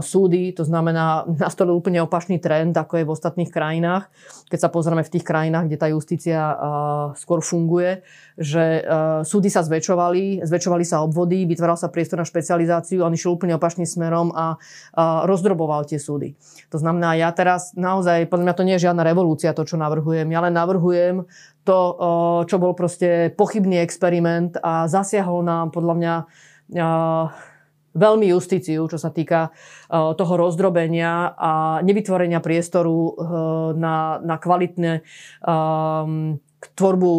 súdy, to znamená, nastolil úplne opačný trend, ako je v ostatných krajinách. Keď sa pozrieme v tých krajinách, kde tá justícia skôr funguje, že súdy sa zväčšovali, zväčšovali sa obvody, vytváral sa priestor na špecializáciu, on išiel úplne opačným smerom a rozdroboval tie súdy. To znamená, ja teraz naozaj, podľa mňa to nie je žiadna revolúcia, to, čo navrhujem. Ja len navrhujem to, čo bol proste pochybný experiment a zasiahol nám podľa mňa veľmi justíciu, čo sa týka uh, toho rozdrobenia a nevytvorenia priestoru uh, na, na kvalitné um, tvorbu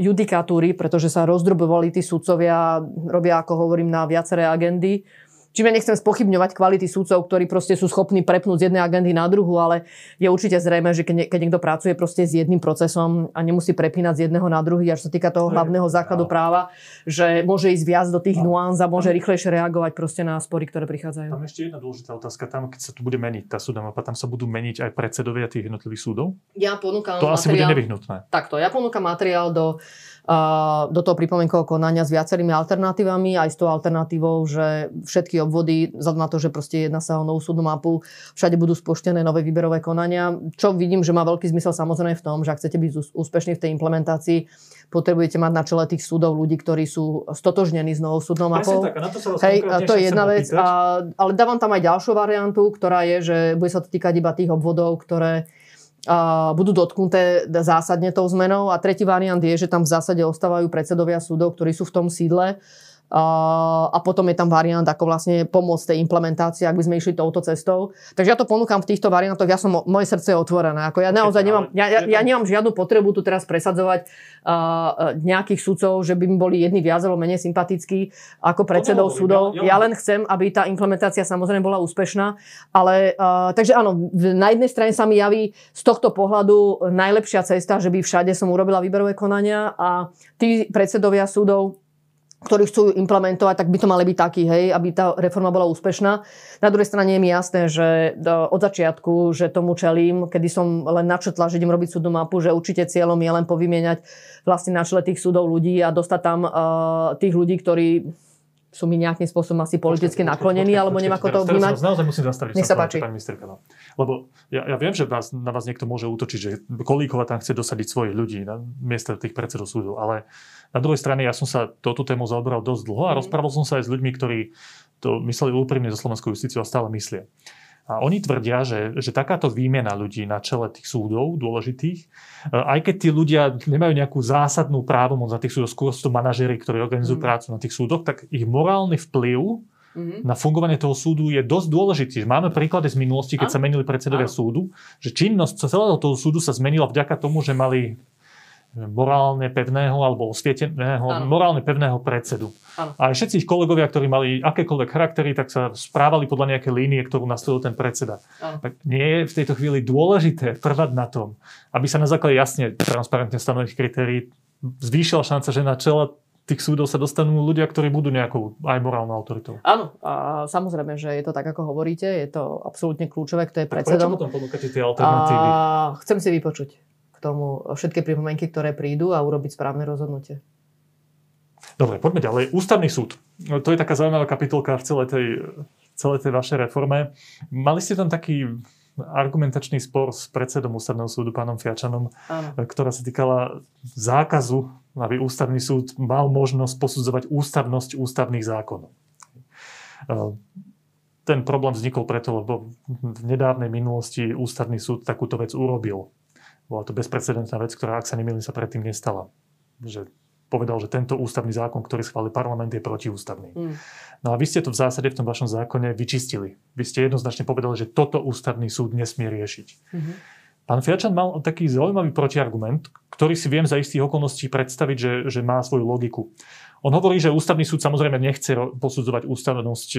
judikatúry, pretože sa rozdrobovali tí sudcovia, robia, ako hovorím, na viaceré agendy Čím ja nechcem spochybňovať kvality súdcov, ktorí proste sú schopní prepnúť z jednej agendy na druhú, ale je určite zrejme, že keď, keď niekto pracuje proste s jedným procesom a nemusí prepínať z jedného na druhý, až sa týka toho hlavného základu práva, že môže ísť viac do tých nuánz a môže rýchlejšie reagovať proste na spory, ktoré prichádzajú. Tam ešte jedna dôležitá otázka. Tam, keď sa tu bude meniť tá súdna mapa, tam sa budú meniť aj predsedovia tých jednotlivých súdov? Ja ponúkam To materiál, asi bude nevyhnutné. Takto, ja ponúkam materiál do do toho pripomienkového konania s viacerými alternatívami, aj s tou alternatívou, že všetky obvody, vzhľadom na to, že proste jedná sa o novú súdnu mapu, všade budú spoštené nové výberové konania. Čo vidím, že má veľký zmysel samozrejme v tom, že ak chcete byť úspešní v tej implementácii, potrebujete mať na čele tých súdov ľudí, ktorí sú stotožnení s novou súdnou mapou. Tak, na to, sa Hej, to je jedna vec. A, ale dávam tam aj ďalšiu variantu, ktorá je, že bude sa to týkať iba tých obvodov, ktoré budú dotknuté zásadne tou zmenou. A tretí variant je, že tam v zásade ostávajú predsedovia súdov, ktorí sú v tom sídle a potom je tam variant, ako vlastne pomôcť tej implementácii, ak by sme išli touto cestou. Takže ja to ponúkam v týchto variantoch, ja som, moje srdce je otvorené. Ako ja naozaj nemám, ja, ja, ja nemám žiadnu potrebu tu teraz presadzovať uh, nejakých sudcov, že by mi boli jedni viac alebo menej sympatickí ako predsedov súdov. Ja len chcem, aby tá implementácia samozrejme bola úspešná. Ale, uh, takže áno, na jednej strane sa mi javí z tohto pohľadu najlepšia cesta, že by všade som urobila výberové konania a tí predsedovia súdov ktorí chcú implementovať, tak by to mali byť takí, hej, aby tá reforma bola úspešná. Na druhej strane je mi jasné, že od začiatku, že tomu čelím, kedy som len načetla, že idem robiť súdnu mapu, že určite cieľom je len povymieňať vlastne na čele tých súdov ľudí a dostať tam uh, tých ľudí, ktorí sú mi nejakým spôsobom asi politicky počkej, naklonení, počkej, alebo neviem ako to vnímať. Teraz naozaj musím zastaviť. Nech sa páči. Pani ministerka, Lebo ja, ja viem, že vás, na vás niekto môže útočiť, že Kolíkova tam chce dosadiť svojich ľudí na mieste tých predsedov súdu, ale na druhej strane ja som sa touto tému zaoberal dosť dlho a mm. rozprával som sa aj s ľuďmi, ktorí to mysleli úprimne zo slovenskou justíciu a stále myslia. A oni tvrdia, že, že takáto výmena ľudí na čele tých súdov dôležitých, eh, aj keď tí ľudia nemajú nejakú zásadnú právomoc na tých súdoch, skôr sú to manažery, ktorí organizujú mm. prácu na tých súdoch, tak ich morálny vplyv mm-hmm. na fungovanie toho súdu je dosť dôležitý. Máme príklady z minulosti, keď a? sa menili predsedovia a? súdu, že činnosť celého toho súdu sa zmenila vďaka tomu, že mali morálne pevného alebo osvieteného, ano. morálne pevného predsedu. Ano. A všetci ich kolegovia, ktorí mali akékoľvek charaktery, tak sa správali podľa nejakej línie, ktorú nastavil ten predseda. Ano. Tak nie je v tejto chvíli dôležité trvať na tom, aby sa na základe jasne transparentne stanovených kritérií zvýšila šanca, že na čela tých súdov sa dostanú ľudia, ktorí budú nejakou aj morálnou autoritou. Áno, a samozrejme, že je to tak, ako hovoríte, je to absolútne kľúčové, kto je predsedom. A prečo potom ponúkate tie alternatívy? A chcem si vypočuť k tomu všetky pripomienky, ktoré prídu a urobiť správne rozhodnutie. Dobre, poďme ďalej. Ústavný súd. To je taká zaujímavá kapitolka v celej tej, celej tej vašej reforme. Mali ste tam taký argumentačný spor s predsedom Ústavného súdu, pánom Fiačanom, Áno. ktorá sa týkala zákazu, aby Ústavný súd mal možnosť posudzovať ústavnosť ústavných zákonov. Ten problém vznikol preto, lebo v nedávnej minulosti Ústavný súd takúto vec urobil. Bola to bezprecedentná vec, ktorá, ak sa nemýlim, sa predtým nestala. Že povedal, že tento ústavný zákon, ktorý schválil parlament, je protiústavný. Mm. No a vy ste to v zásade v tom vašom zákone vyčistili. Vy ste jednoznačne povedali, že toto ústavný súd nesmie riešiť. Mm-hmm. Pán Fiačan mal taký zaujímavý protiargument, ktorý si viem za istých okolností predstaviť, že, že má svoju logiku. On hovorí, že ústavný súd samozrejme nechce posudzovať ústavnosť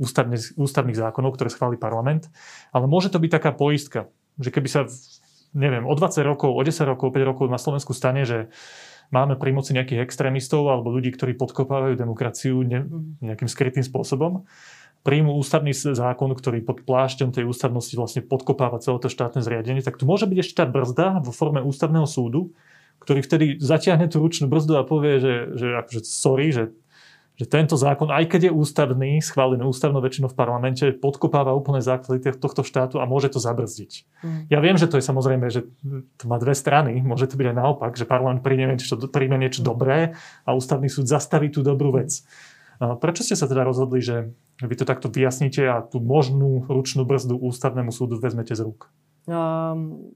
ústavne, ústavných zákonov, ktoré schválí parlament, ale môže to byť taká poistka, že keby sa neviem, o 20 rokov, o 10 rokov, 5 rokov na Slovensku stane, že máme pri moci nejakých extrémistov alebo ľudí, ktorí podkopávajú demokraciu ne, nejakým skrytým spôsobom, príjmu ústavný zákon, ktorý pod plášťom tej ústavnosti vlastne podkopáva celé to štátne zriadenie, tak tu môže byť ešte tá brzda vo forme ústavného súdu, ktorý vtedy zatiahne tú ručnú brzdu a povie, že, že akože sorry, že že tento zákon, aj keď je ústavný, schválený ústavnou väčšinou v parlamente, podkopáva úplne základy tohto štátu a môže to zabrzdiť. Mm. Ja viem, že to je samozrejme, že to má dve strany, môže to byť aj naopak, že parlament príjme niečo, príjme niečo dobré a ústavný súd zastaví tú dobrú vec. Prečo ste sa teda rozhodli, že vy to takto vyjasníte a tú možnú ručnú brzdu ústavnému súdu vezmete z rúk? Um,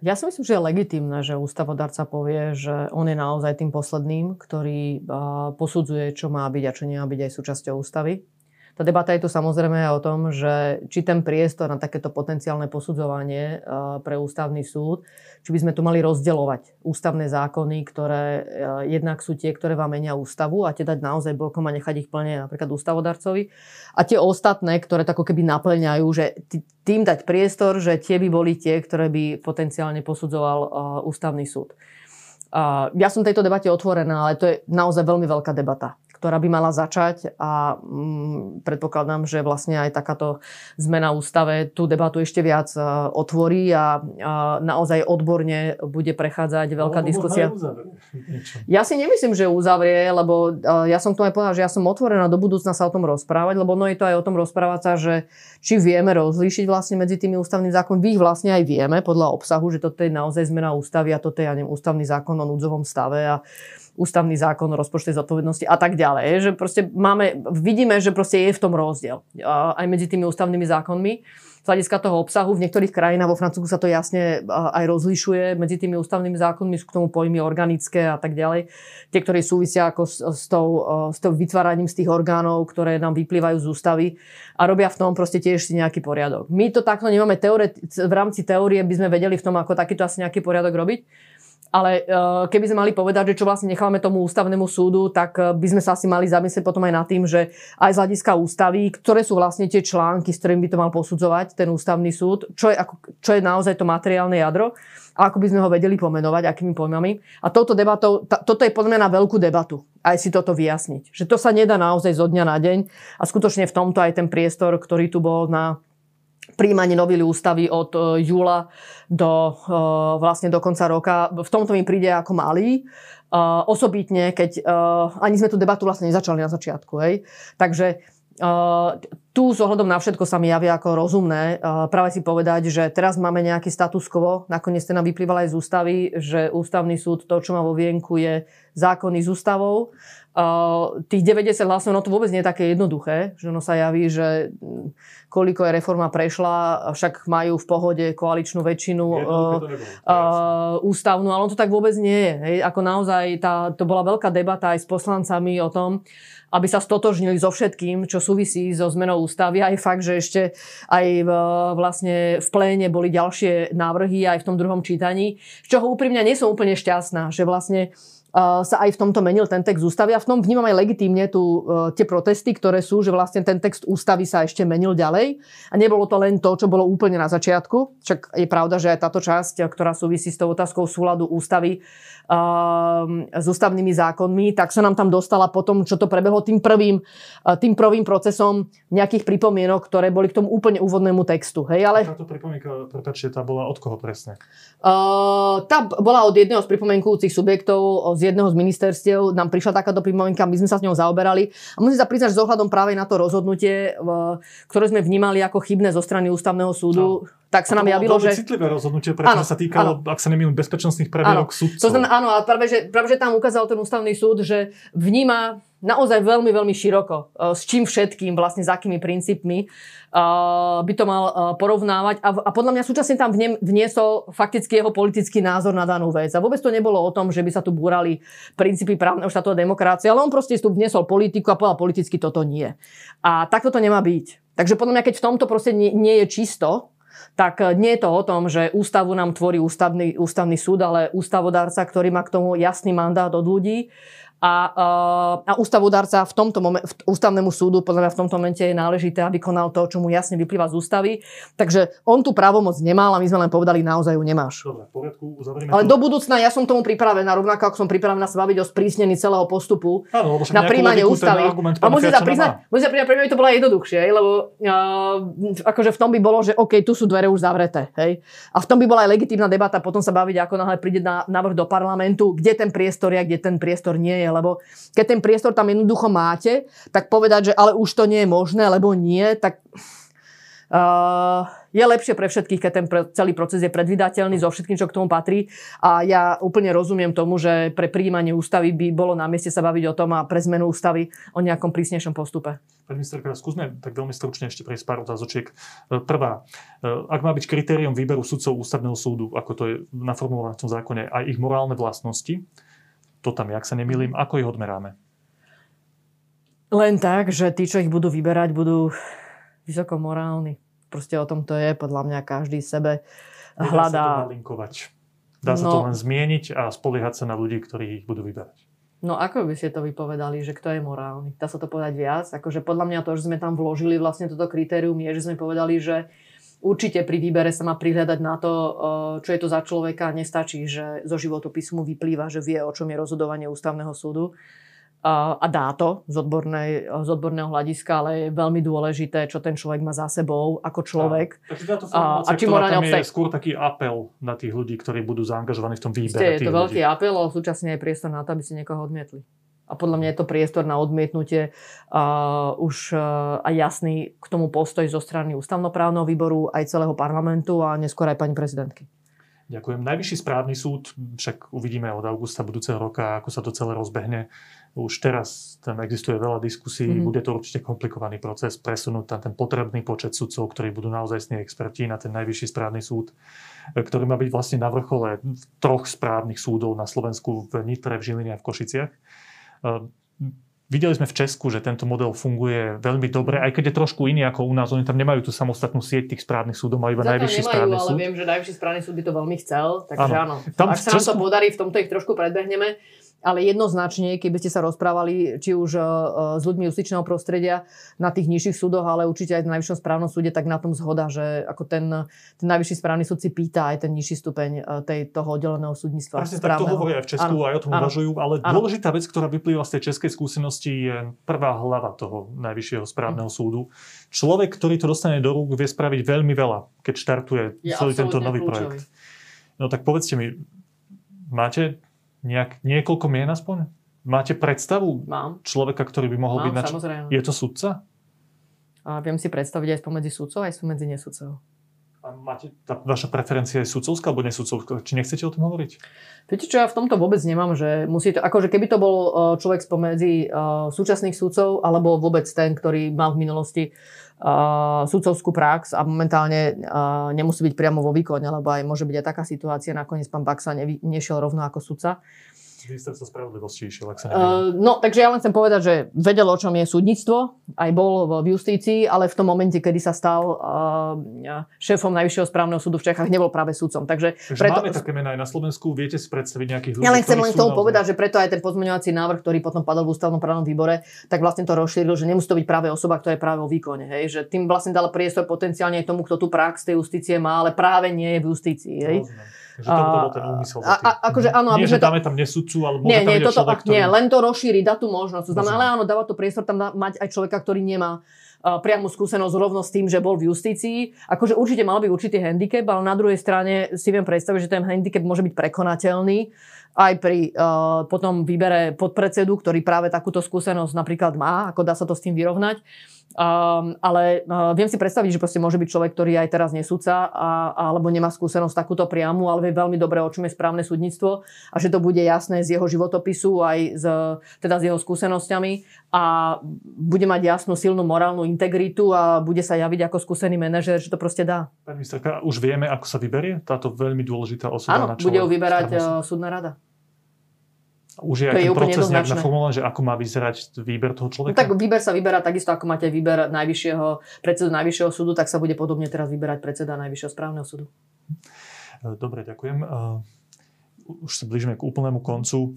ja si myslím, že je legitimné, že ústavodárca povie, že on je naozaj tým posledným, ktorý posudzuje, čo má byť a čo nemá byť aj súčasťou ústavy. Tá debata je tu samozrejme o tom, že či ten priestor na takéto potenciálne posudzovanie pre ústavný súd, či by sme tu mali rozdeľovať ústavné zákony, ktoré jednak sú tie, ktoré vám menia ústavu a tie dať naozaj bokom a nechať ich plne napríklad ústavodarcovi. A tie ostatné, ktoré ako keby naplňajú, že tým dať priestor, že tie by boli tie, ktoré by potenciálne posudzoval ústavný súd. Ja som tejto debate otvorená, ale to je naozaj veľmi veľká debata ktorá by mala začať a mm, predpokladám, že vlastne aj takáto zmena ústave tú debatu ešte viac uh, otvorí a, a naozaj odborne bude prechádzať veľká diskusia. Ja si nemyslím, že uzavrie, lebo uh, ja som to aj povedal, že ja som otvorená do budúcna sa o tom rozprávať, lebo no je to aj o tom rozprávať sa, že či vieme rozlíšiť vlastne medzi tými ústavnými zákonmi. Vy ich vlastne aj vieme podľa obsahu, že toto je naozaj zmena ústavy a toto je ja neviem, ústavný zákon o núdzovom stave a ústavný zákon o rozpočtovej zodpovednosti a tak ďalej. Že proste máme, vidíme, že proste je v tom rozdiel aj medzi tými ústavnými zákonmi. Z hľadiska toho obsahu v niektorých krajinách, vo Francúzsku sa to jasne aj rozlišuje medzi tými ústavnými zákonmi, sú k tomu pojmy organické a tak ďalej. Tie, ktoré súvisia ako s, s, tou, s tou vytváraním z tých orgánov, ktoré nám vyplývajú z ústavy a robia v tom proste tiež si nejaký poriadok. My to takto nemáme teore, v rámci teórie by sme vedeli v tom, ako takýto asi nejaký poriadok robiť ale keby sme mali povedať, že čo vlastne nechávame tomu ústavnému súdu, tak by sme sa asi mali zamyslieť potom aj nad tým, že aj z hľadiska ústavy, ktoré sú vlastne tie články, s ktorými by to mal posudzovať ten ústavný súd, čo je, ako, čo je naozaj to materiálne jadro a ako by sme ho vedeli pomenovať, akými pojmami. A touto debatou, t- toto je podľa mňa na veľkú debatu, aj si toto vyjasniť. Že to sa nedá naozaj zo dňa na deň a skutočne v tomto aj ten priestor, ktorý tu bol na príjmanie novely ústavy od e, júla do, e, vlastne do konca roka. V tomto mi príde ako malý. Uh, osobitne, keď ani sme tú debatu vlastne nezačali na začiatku. Hej. Takže tu s ohľadom na všetko sa mi javia ako rozumné práve si povedať, že teraz máme nejaký status quo, nakoniec ste nám vyplýval aj z ústavy, že ústavný súd to, čo má vo vienku, je zákony s ústavou Uh, tých 90 hlasov, no to vôbec nie je také jednoduché, že ono sa javí, že hm, koľko je reforma prešla, však majú v pohode koaličnú väčšinu uh, uh, ústavnú, ale on to tak vôbec nie je. Hej. Ako naozaj tá, to bola veľká debata aj s poslancami o tom, aby sa stotožnili so všetkým, čo súvisí so zmenou ústavy. Aj fakt, že ešte aj v, vlastne v pléne boli ďalšie návrhy aj v tom druhom čítaní, z čoho úprimne nie som úplne šťastná, že vlastne sa aj v tomto menil ten text ústavy a v tom vnímam aj legitímne tu, e, tie protesty, ktoré sú, že vlastne ten text ústavy sa ešte menil ďalej a nebolo to len to, čo bolo úplne na začiatku. Však je pravda, že aj táto časť, ktorá súvisí s tou otázkou súladu ústavy s ústavnými zákonmi, tak sa nám tam dostala potom, čo to prebehlo tým prvým, eh, tým prvým procesom nejakých pripomienok, ktoré boli k tomu úplne úvodnému textu. Hej, ale... Táto pripomienka, prepáčte, tá bola od koho presne? Uh, tá bola od jedného z pripomienkujúcich subjektov, z jedného z ministerstiev. Nám prišla takáto pripomienka, my sme sa s ňou zaoberali. A musím sa priznať, že s ohľadom práve na to rozhodnutie, ktoré sme vnímali ako chybné zo strany ústavného súdu, no tak sa nám javilo, že... citlivé rozhodnutie, pretože sa týkalo, áno. ak sa nemýlim, bezpečnostných previerok sudcov. To znamená, áno, a práve že, práve, že tam ukázal ten ústavný súd, že vníma naozaj veľmi, veľmi široko, e, s čím všetkým, vlastne s akými princípmi uh, by to mal uh, porovnávať. A, a podľa mňa súčasne tam vniesol fakticky jeho politický názor na danú vec. A vôbec to nebolo o tom, že by sa tu búrali princípy právneho štátu a demokracie, ale on proste tu vniesol politiku a povedal politicky toto nie. A takto to nemá byť. Takže podľa mňa, keď v tomto proste nie, nie je čisto, tak eh, nie je to o tom, že ústavu nám tvorí ústavný, ústavný súd, ale ústavodárca, ktorý má k tomu jasný mandát od ľudí a, uh, a ústavodárca v tomto momente, v ústavnému súdu podľa mňa v tomto momente je náležité, aby konal to, čo mu jasne vyplýva z ústavy. Takže on tú právomoc nemal a my sme len povedali, naozaj ju nemáš. Dobre, poriadku, Ale to. do budúcna ja som tomu pripravená, rovnako ako som pripravená sa baviť o sprísnení celého postupu Áno, na príjmanie ústavy. A musím sa priznať, musím sa priznať, pre mňa to bolo jednoduchšie, lebo uh, akože v tom by bolo, že OK, tu sú dvere už zavreté. Hej? A v tom by bola aj legitímna debata potom sa baviť, ako náhle príde na návrh do parlamentu, kde ten priestor je, kde ten priestor nie je lebo keď ten priestor tam jednoducho máte, tak povedať, že ale už to nie je možné, lebo nie, tak uh, je lepšie pre všetkých, keď ten celý proces je predvydateľný so všetkým, čo k tomu patrí. A ja úplne rozumiem tomu, že pre príjmanie ústavy by bolo na mieste sa baviť o tom a pre zmenu ústavy o nejakom prísnejšom postupe. Pani ministerka, skúsme tak veľmi stručne ešte prejsť pár otázočiek. E, prvá, e, ak má byť kritérium výberu sudcov ústavného súdu, ako to je naformulované v tom zákone, aj ich morálne vlastnosti, to tam, jak sa nemýlim, ako ich odmeráme? Len tak, že tí, čo ich budú vyberať, budú vysoko morálni. Proste o tom to je, podľa mňa každý sebe hľadá... Dá sa to nalinkovať. Dá sa no, to len zmieniť a spoliehať sa na ľudí, ktorí ich budú vyberať. No ako by ste to vypovedali, že kto je morálny? Dá sa to povedať viac? Akože podľa mňa to, že sme tam vložili vlastne toto kritérium je, že sme povedali, že Určite pri výbere sa má prihľadať na to, eh, čo je to za človeka. Nestačí, že zo životopisu mu vyplýva, že vie, o čom je rozhodovanie ústavného súdu a dá to z, odbornej, z odborného hľadiska, ale je veľmi dôležité, čo ten človek má za sebou ako človek. A, takže a, a či morálne obsah... je skôr taký apel na tých ľudí, ktorí budú zaangažovaní v tom výbere. Je to veľký ľudí. apel, ale súčasne je priestor na to, aby si niekoho odmietli. A podľa mňa je to priestor na odmietnutie uh, už uh, aj jasný k tomu postoj zo strany ústavnoprávneho výboru, aj celého parlamentu a neskôr aj pani prezidentky. Ďakujem. Najvyšší správny súd, však uvidíme od augusta budúceho roka, ako sa to celé rozbehne. Už teraz tam existuje veľa diskusí, mm-hmm. bude to určite komplikovaný proces presunúť tam ten potrebný počet sudcov, ktorí budú naozaj experti na ten najvyšší správny súd, ktorý má byť vlastne na vrchole troch správnych súdov na Slovensku v Nitre, v Žiline a v Košiciach. Ehm, Videli sme v Česku, že tento model funguje veľmi dobre, aj keď je trošku iný ako u nás. Oni tam nemajú tú samostatnú sieť tých správnych súdov, majú iba najvyšší nemajú, správny ale súd. viem, že najvyšší správny súd by to veľmi chcel, takže áno. áno. Tam Ak sa nám to Česku- podarí, v tomto ich trošku predbehneme. Ale jednoznačne, keby ste sa rozprávali či už e, s ľuďmi justičného prostredia na tých nižších súdoch, ale určite aj na najvyššom správnom súde, tak na tom zhoda, že ako ten, ten najvyšší správny súd si pýta aj ten nižší stupeň e, tej, toho oddeleného súdnictva. Presne tak to hovoria aj v Česku, Áno, aj o tom uvažujú, ale Áno. dôležitá vec, ktorá vyplýva z tej českej skúsenosti, je prvá hlava toho najvyššieho správneho Hm. súdu. Človek, ktorý to dostane do rúk, vie spraviť veľmi veľa, keď štartuje Je celý tento nový kľúčový. projekt. No tak povedzte mi, máte nejak, niekoľko mien aspoň? Máte predstavu Mám, človeka, ktorý by mohol byť mám na... č- samozrejme. Je to sudca? A viem si predstaviť aj spomedzi sudcov, aj spomedzi nesudcov. A máte, tá vaša preferencia je sudcovská alebo nesudcovská? Či nechcete o tom hovoriť? Viete čo, ja v tomto vôbec nemám, že musí to, akože keby to bol uh, človek spomedzi uh, súčasných súdcov, alebo vôbec ten, ktorý mal v minulosti uh, súdcovskú prax a momentálne uh, nemusí byť priamo vo výkone, lebo aj môže byť aj taká situácia, nakoniec pán Baxa nevy, nešiel rovno ako sudca. Ministerstvo spravodlivosti išiel, ak sa. Uh, no, takže ja len chcem povedať, že vedel, o čom je súdnictvo, aj bol v- justícii, ale v tom momente, kedy sa stal uh, šéfom Najvyššieho správneho súdu v Čechách, nebol práve sudcom. Takže, Takže preto, máme také mená aj na Slovensku, viete si predstaviť nejakých ľudí, Ja len chcem len tomu povedať, že preto aj ten pozmeňovací návrh, ktorý potom padol v ústavnom právnom výbore, tak vlastne to rozšíril, že nemusí to byť práve osoba, ktorá je práve vo výkone. Hej? Že tým vlastne dal priestor potenciálne aj tomu, kto tú prax tej justície má, ale práve nie je v justícii. Hej? Rozumiem. Takže to bol ten úmysel. A- a- akože áno, aby nie, že to- dáme tam nesudcu, ale Nie, nie, byť toto, človek, ak, nie, len to rozšíri, dá tú možnosť. To znamená, ale áno, dáva to priestor tam mať aj človeka, ktorý nemá uh, priamu skúsenosť rovno s tým, že bol v justícii. Akože určite mal by určitý handicap, ale na druhej strane si viem predstaviť, že ten handicap môže byť prekonateľný aj pri uh, potom výbere podpredsedu, ktorý práve takúto skúsenosť napríklad má, ako dá sa to s tým vyrovnať. Um, ale uh, viem si predstaviť, že proste môže byť človek, ktorý aj teraz nesúca a, alebo nemá skúsenosť takúto priamu, ale vie veľmi dobre, o čom je správne súdnictvo a že to bude jasné z jeho životopisu aj z, teda s jeho skúsenosťami a bude mať jasnú, silnú morálnu integritu a bude sa javiť ako skúsený manažer, že to proste dá. Pani ministerka, už vieme, ako sa vyberie táto veľmi dôležitá osoba Áno, na čele bude ju vyberať uh, súdna rada. Už je to aj ten proces nejak naformulovaný, že ako má vyzerať výber toho No, človeka? tak výber sa vyberá takisto, ako máte výber najvyššieho, predsedu najvyššieho súdu, tak sa bude podobne teraz vyberať predseda najvyššieho správneho súdu. E, Dobre, ďakujem. E, Už sa blížime k úplnému koncu.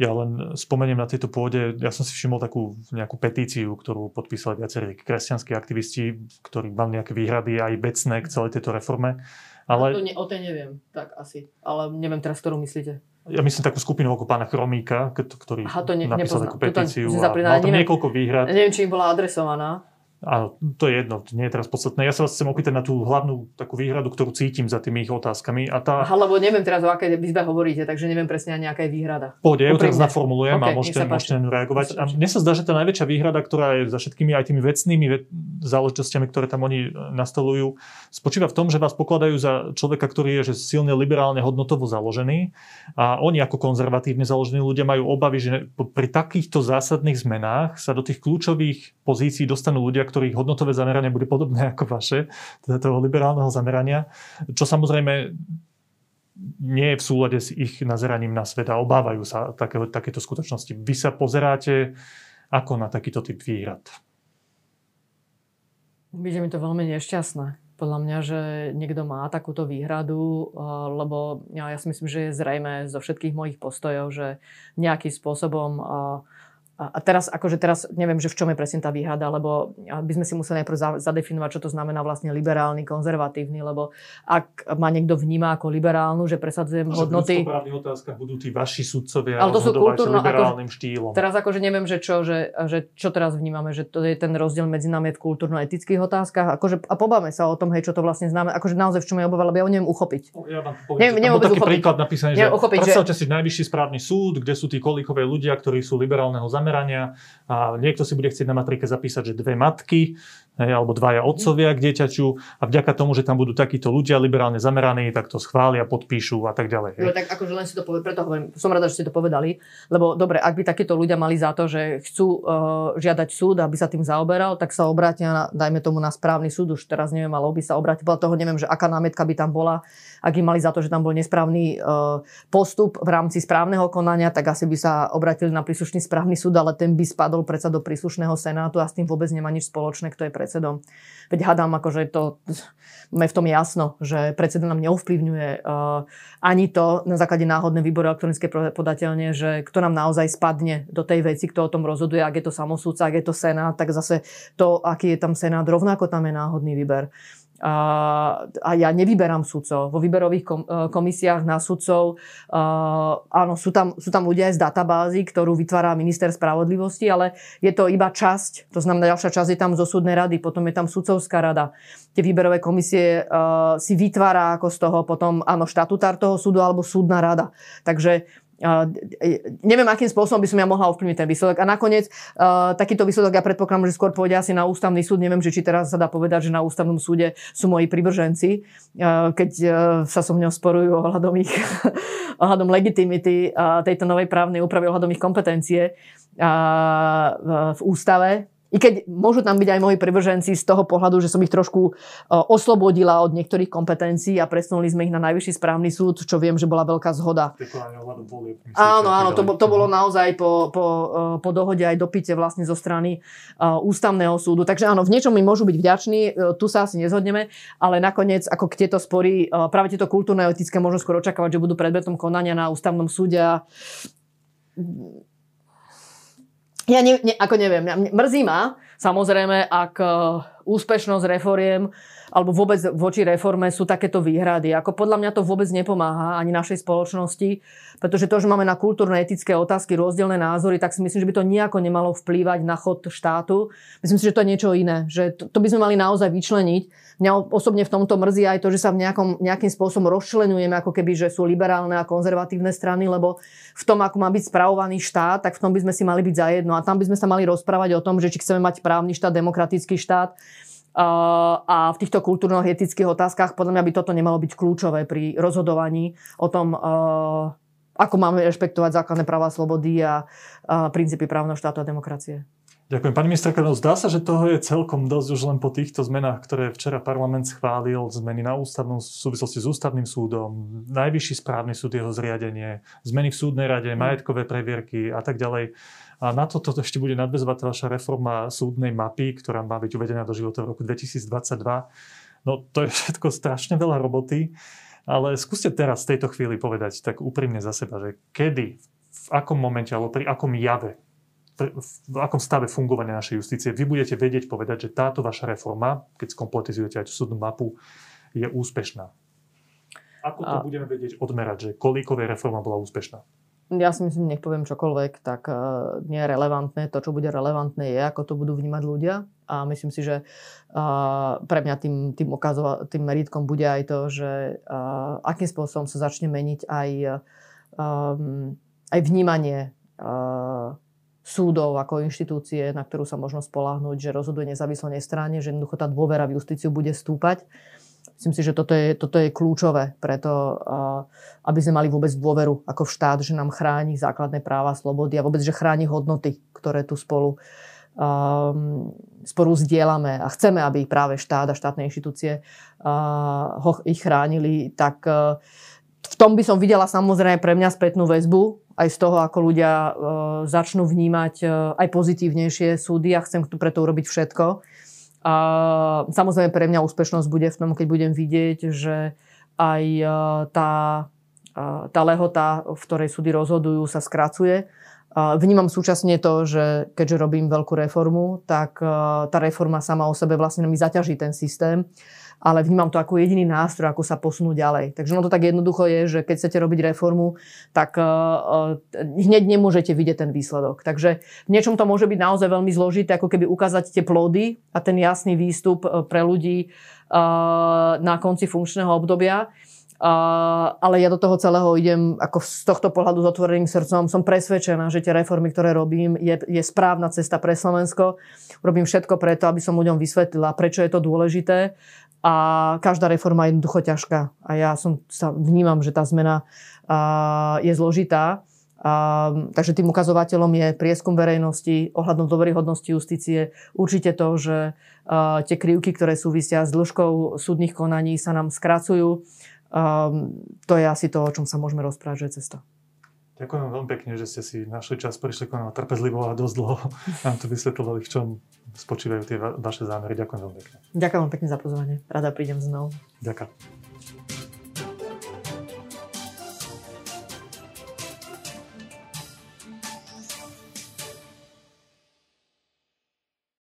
Ja len spomeniem na tejto pôde, ja som si všimol takú nejakú petíciu, ktorú podpísali viacerí kresťanskí aktivisti, ktorí mali nejaké výhrady aj vecné k celej tejto reforme. Ale... Ale To ne, o tej neviem, tak asi. Ale neviem teraz, ktorú myslíte. Ja myslím takú skupinu ako pána Chromíka, ktorý Aha, to ne- napísal nepoznám. takú To tam petíciu a mal tam neviem. niekoľko výhrad. Neviem, či im bola adresovaná. Áno, to je jedno, to nie je teraz podstatné. Ja sa vás chcem opýtať na tú hlavnú takú výhradu, ktorú cítim za tými ich otázkami. A tá, Aha, lebo neviem teraz, o akej výzve hovoríte, takže neviem presne ani aká je výhrada. Pohode, ja ju teraz naformulujem a OK, nech môžete, môžete reagovať. A mne sa zdá, že tá najväčšia výhrada, ktorá je za všetkými aj tými vecnými ve- záležitostiami, ktoré tam oni e, nastolujú, spočíva v tom, že vás pokladajú za človeka, ktorý je že silne liberálne hodnotovo založený a oni ako konzervatívne založení ľudia majú obavy, že pri takýchto zásadných zmenách sa do tých kľúčových pozícií dostanú ľudia, ktorých hodnotové zameranie bude podobné ako vaše, teda toho liberálneho zamerania, čo samozrejme nie je v súlade s ich nazeraním na svet a obávajú sa takého, takéto skutočnosti. Vy sa pozeráte ako na takýto typ výhrad? Byť mi to veľmi nešťastné. Podľa mňa, že niekto má takúto výhradu, eh, lebo ja, ja si myslím, že je zrejme zo všetkých mojich postojov, že nejakým spôsobom eh, a teraz, akože teraz neviem, že v čom je presne tá výhrada, lebo by sme si museli najprv za- zadefinovať, čo to znamená vlastne liberálny, konzervatívny, lebo ak ma niekto vníma ako liberálnu, že presadzujem hodnoty... V otázkach budú tí vaši sudcovia Ale to sú kultúrno- liberálnym štýlom. Teraz akože neviem, že čo, že, že čo teraz vnímame, že to je ten rozdiel medzi nami v kultúrno-etických otázkach. Akože, a pobáme sa o tom, hej, čo to vlastne znamená. Akože naozaj v čom je obava, lebo ja ho neviem uchopiť. Ja vám Neviem- poviem, neviem taký uchopiť. príklad napísaný, že uchopiť, že- si najvyšší správny súd, kde sú tí kolíkové ľudia, ktorí sú liberálneho zamerania a niekto si bude chcieť na matrike zapísať, že dve matky hej, alebo dvaja otcovia k dieťaťu a vďaka tomu, že tam budú takíto ľudia liberálne zameraní, tak to schvália, podpíšu a tak ďalej. Hej. No tak akože len si to povedali, preto hovorím, som rada, že ste to povedali, lebo dobre, ak by takíto ľudia mali za to, že chcú uh, žiadať súd, aby sa tým zaoberal, tak sa obrátia, na, dajme tomu na správny súd, už teraz neviem, ale by sa obrátil, podľa toho neviem, že aká námietka by tam bola, ak by mali za to, že tam bol nesprávny uh, postup v rámci správneho konania, tak asi by sa obratili na príslušný správny súd ale ten by spadol predsa do príslušného senátu a s tým vôbec nemá nič spoločné, kto je predsedom. Veď hádam, akože to, v tom jasno, že predseda nám neovplyvňuje uh, ani to na základe náhodnej výboru elektronické podateľne, že kto nám naozaj spadne do tej veci, kto o tom rozhoduje, ak je to samosúdca, ak je to senát, tak zase to, aký je tam senát, rovnako tam je náhodný výber. A, ja nevyberám sudcov. Vo výberových e, komisiách na sudcov uh, áno, sú tam, sú tam ľudia z databázy, ktorú vytvára minister spravodlivosti, ale je to iba časť. To znamená, ďalšia časť je tam zo súdnej rady, potom je tam sudcovská rada. Tie výberové komisie uh, si vytvára ako z toho potom, áno, štatutár toho súdu alebo súdna rada. Takže neviem, akým spôsobom by som ja mohla ovplyvniť ten výsledok. A nakoniec uh, takýto výsledok ja predpokladám, že skôr pôjde asi na ústavný súd. Neviem, že či teraz sa dá povedať, že na ústavnom súde sú moji privrženci, uh, keď sa so mňou sporujú ohľadom ich ohľadom legitimity tejto novej právnej úpravy, ohľadom ich kompetencie v ústave i keď môžu tam byť aj moji privrženci z toho pohľadu, že som ich trošku e, oslobodila od niektorých kompetencií a presunuli sme ich na najvyšší správny súd, čo viem, že bola veľká zhoda. Áno, áno, to, to bolo naozaj po, po, e, po dohode aj dopite vlastne zo strany uh, ústavného súdu. Takže áno, v niečom mi môžu byť vďační, tu sa asi nezhodneme, ale nakoniec ako k tieto spory, práve tieto kultúrne a etické môžu skôr očakávať, že budú predmetom konania na ústavnom súde a ja ne, ne, ako neviem, mrzí ma, samozrejme, ak e, úspešnosť reforiem alebo vôbec voči reforme sú takéto výhrady. Ako podľa mňa to vôbec nepomáha ani našej spoločnosti, pretože to, že máme na kultúrne etické otázky rozdielne názory, tak si myslím, že by to nejako nemalo vplývať na chod štátu. Myslím si, že to je niečo iné. Že to, to by sme mali naozaj vyčleniť. Mňa osobne v tomto mrzí aj to, že sa v nejakom, nejakým spôsobom rozčlenujeme, ako keby, že sú liberálne a konzervatívne strany, lebo v tom, ako má byť spravovaný štát, tak v tom by sme si mali byť zajedno. A tam by sme sa mali rozprávať o tom, že či chceme mať právny štát, demokratický štát, a v týchto kultúrno-etických otázkach podľa mňa by toto nemalo byť kľúčové pri rozhodovaní o tom, ako máme rešpektovať základné práva, slobody a princípy právneho štátu a demokracie. Ďakujem. Pani ministerka, no zdá sa, že toho je celkom dosť už len po týchto zmenách, ktoré včera parlament schválil, zmeny na ústavnom v súvislosti s ústavným súdom, najvyšší správny súd, jeho zriadenie, zmeny v súdnej rade, majetkové previerky a tak ďalej. A na toto to ešte bude nadvezovať vaša reforma súdnej mapy, ktorá má byť uvedená do života v roku 2022. No to je všetko strašne veľa roboty, ale skúste teraz v tejto chvíli povedať tak úprimne za seba, že kedy, v akom momente alebo pri akom jave, v akom stave fungovania našej justície vy budete vedieť povedať, že táto vaša reforma, keď skompletizujete aj tú súdnu mapu, je úspešná. Ako to a... budeme vedieť odmerať, že kolíkovej reforma bola úspešná? ja si myslím, nech poviem čokoľvek, tak nie je relevantné. To, čo bude relevantné, je, ako to budú vnímať ľudia. A myslím si, že eh, pre mňa tým, tým, ukazova- tým meritkom bude aj to, že eh, akým spôsobom sa začne meniť aj, um, aj vnímanie súdov ako inštitúcie, na ktorú sa možno spolahnúť, že rozhoduje nezávislo nestranne, že jednoducho tá dôvera v justíciu bude stúpať. Myslím si, že toto je, toto je kľúčové preto, aby sme mali vôbec dôveru ako v štát, že nám chráni základné práva, slobody a vôbec, že chráni hodnoty, ktoré tu spolu um, spolu zdieľame a chceme, aby práve štát a štátne inštitúcie uh, ho, ich chránili, tak uh, v tom by som videla samozrejme pre mňa spätnú väzbu, aj z toho, ako ľudia uh, začnú vnímať uh, aj pozitívnejšie súdy a chcem tu preto urobiť všetko. A samozrejme pre mňa úspešnosť bude v tom, keď budem vidieť, že aj e, tá, e, tá lehota, v ktorej súdy rozhodujú, sa skracuje. Vnímam súčasne to, že keďže robím veľkú reformu, tak e, tá reforma sama o sebe vlastne mi zaťaží ten systém ale vnímam to ako jediný nástroj, ako sa posunúť ďalej. Takže ono to tak jednoducho je, že keď chcete robiť reformu, tak uh, hneď nemôžete vidieť ten výsledok. Takže v niečom to môže byť naozaj veľmi zložité, ako keby ukázať tie plody a ten jasný výstup pre ľudí uh, na konci funkčného obdobia. Uh, ale ja do toho celého idem ako z tohto pohľadu s otvoreným srdcom. Som presvedčená, že tie reformy, ktoré robím, je, je správna cesta pre Slovensko. Robím všetko preto, aby som ľuďom vysvetlila, prečo je to dôležité a každá reforma je jednoducho ťažká. A ja som sa vnímam, že tá zmena je zložitá. A, takže tým ukazovateľom je prieskum verejnosti ohľadom dôveryhodnosti justície. Určite to, že a, tie krivky, ktoré súvisia s dĺžkou súdnych konaní, sa nám skracujú. A, to je asi to, o čom sa môžeme rozprávať, že je cesta. Ďakujem veľmi pekne, že ste si našli čas, prišli k nám trpezlivo a dosť dlho nám tu vysvetľovali, v čom spočívajú tie vaše zámery. Ďakujem veľmi pekne. Ďakujem pekne za pozvanie. Rada prídem znovu. Ďakujem.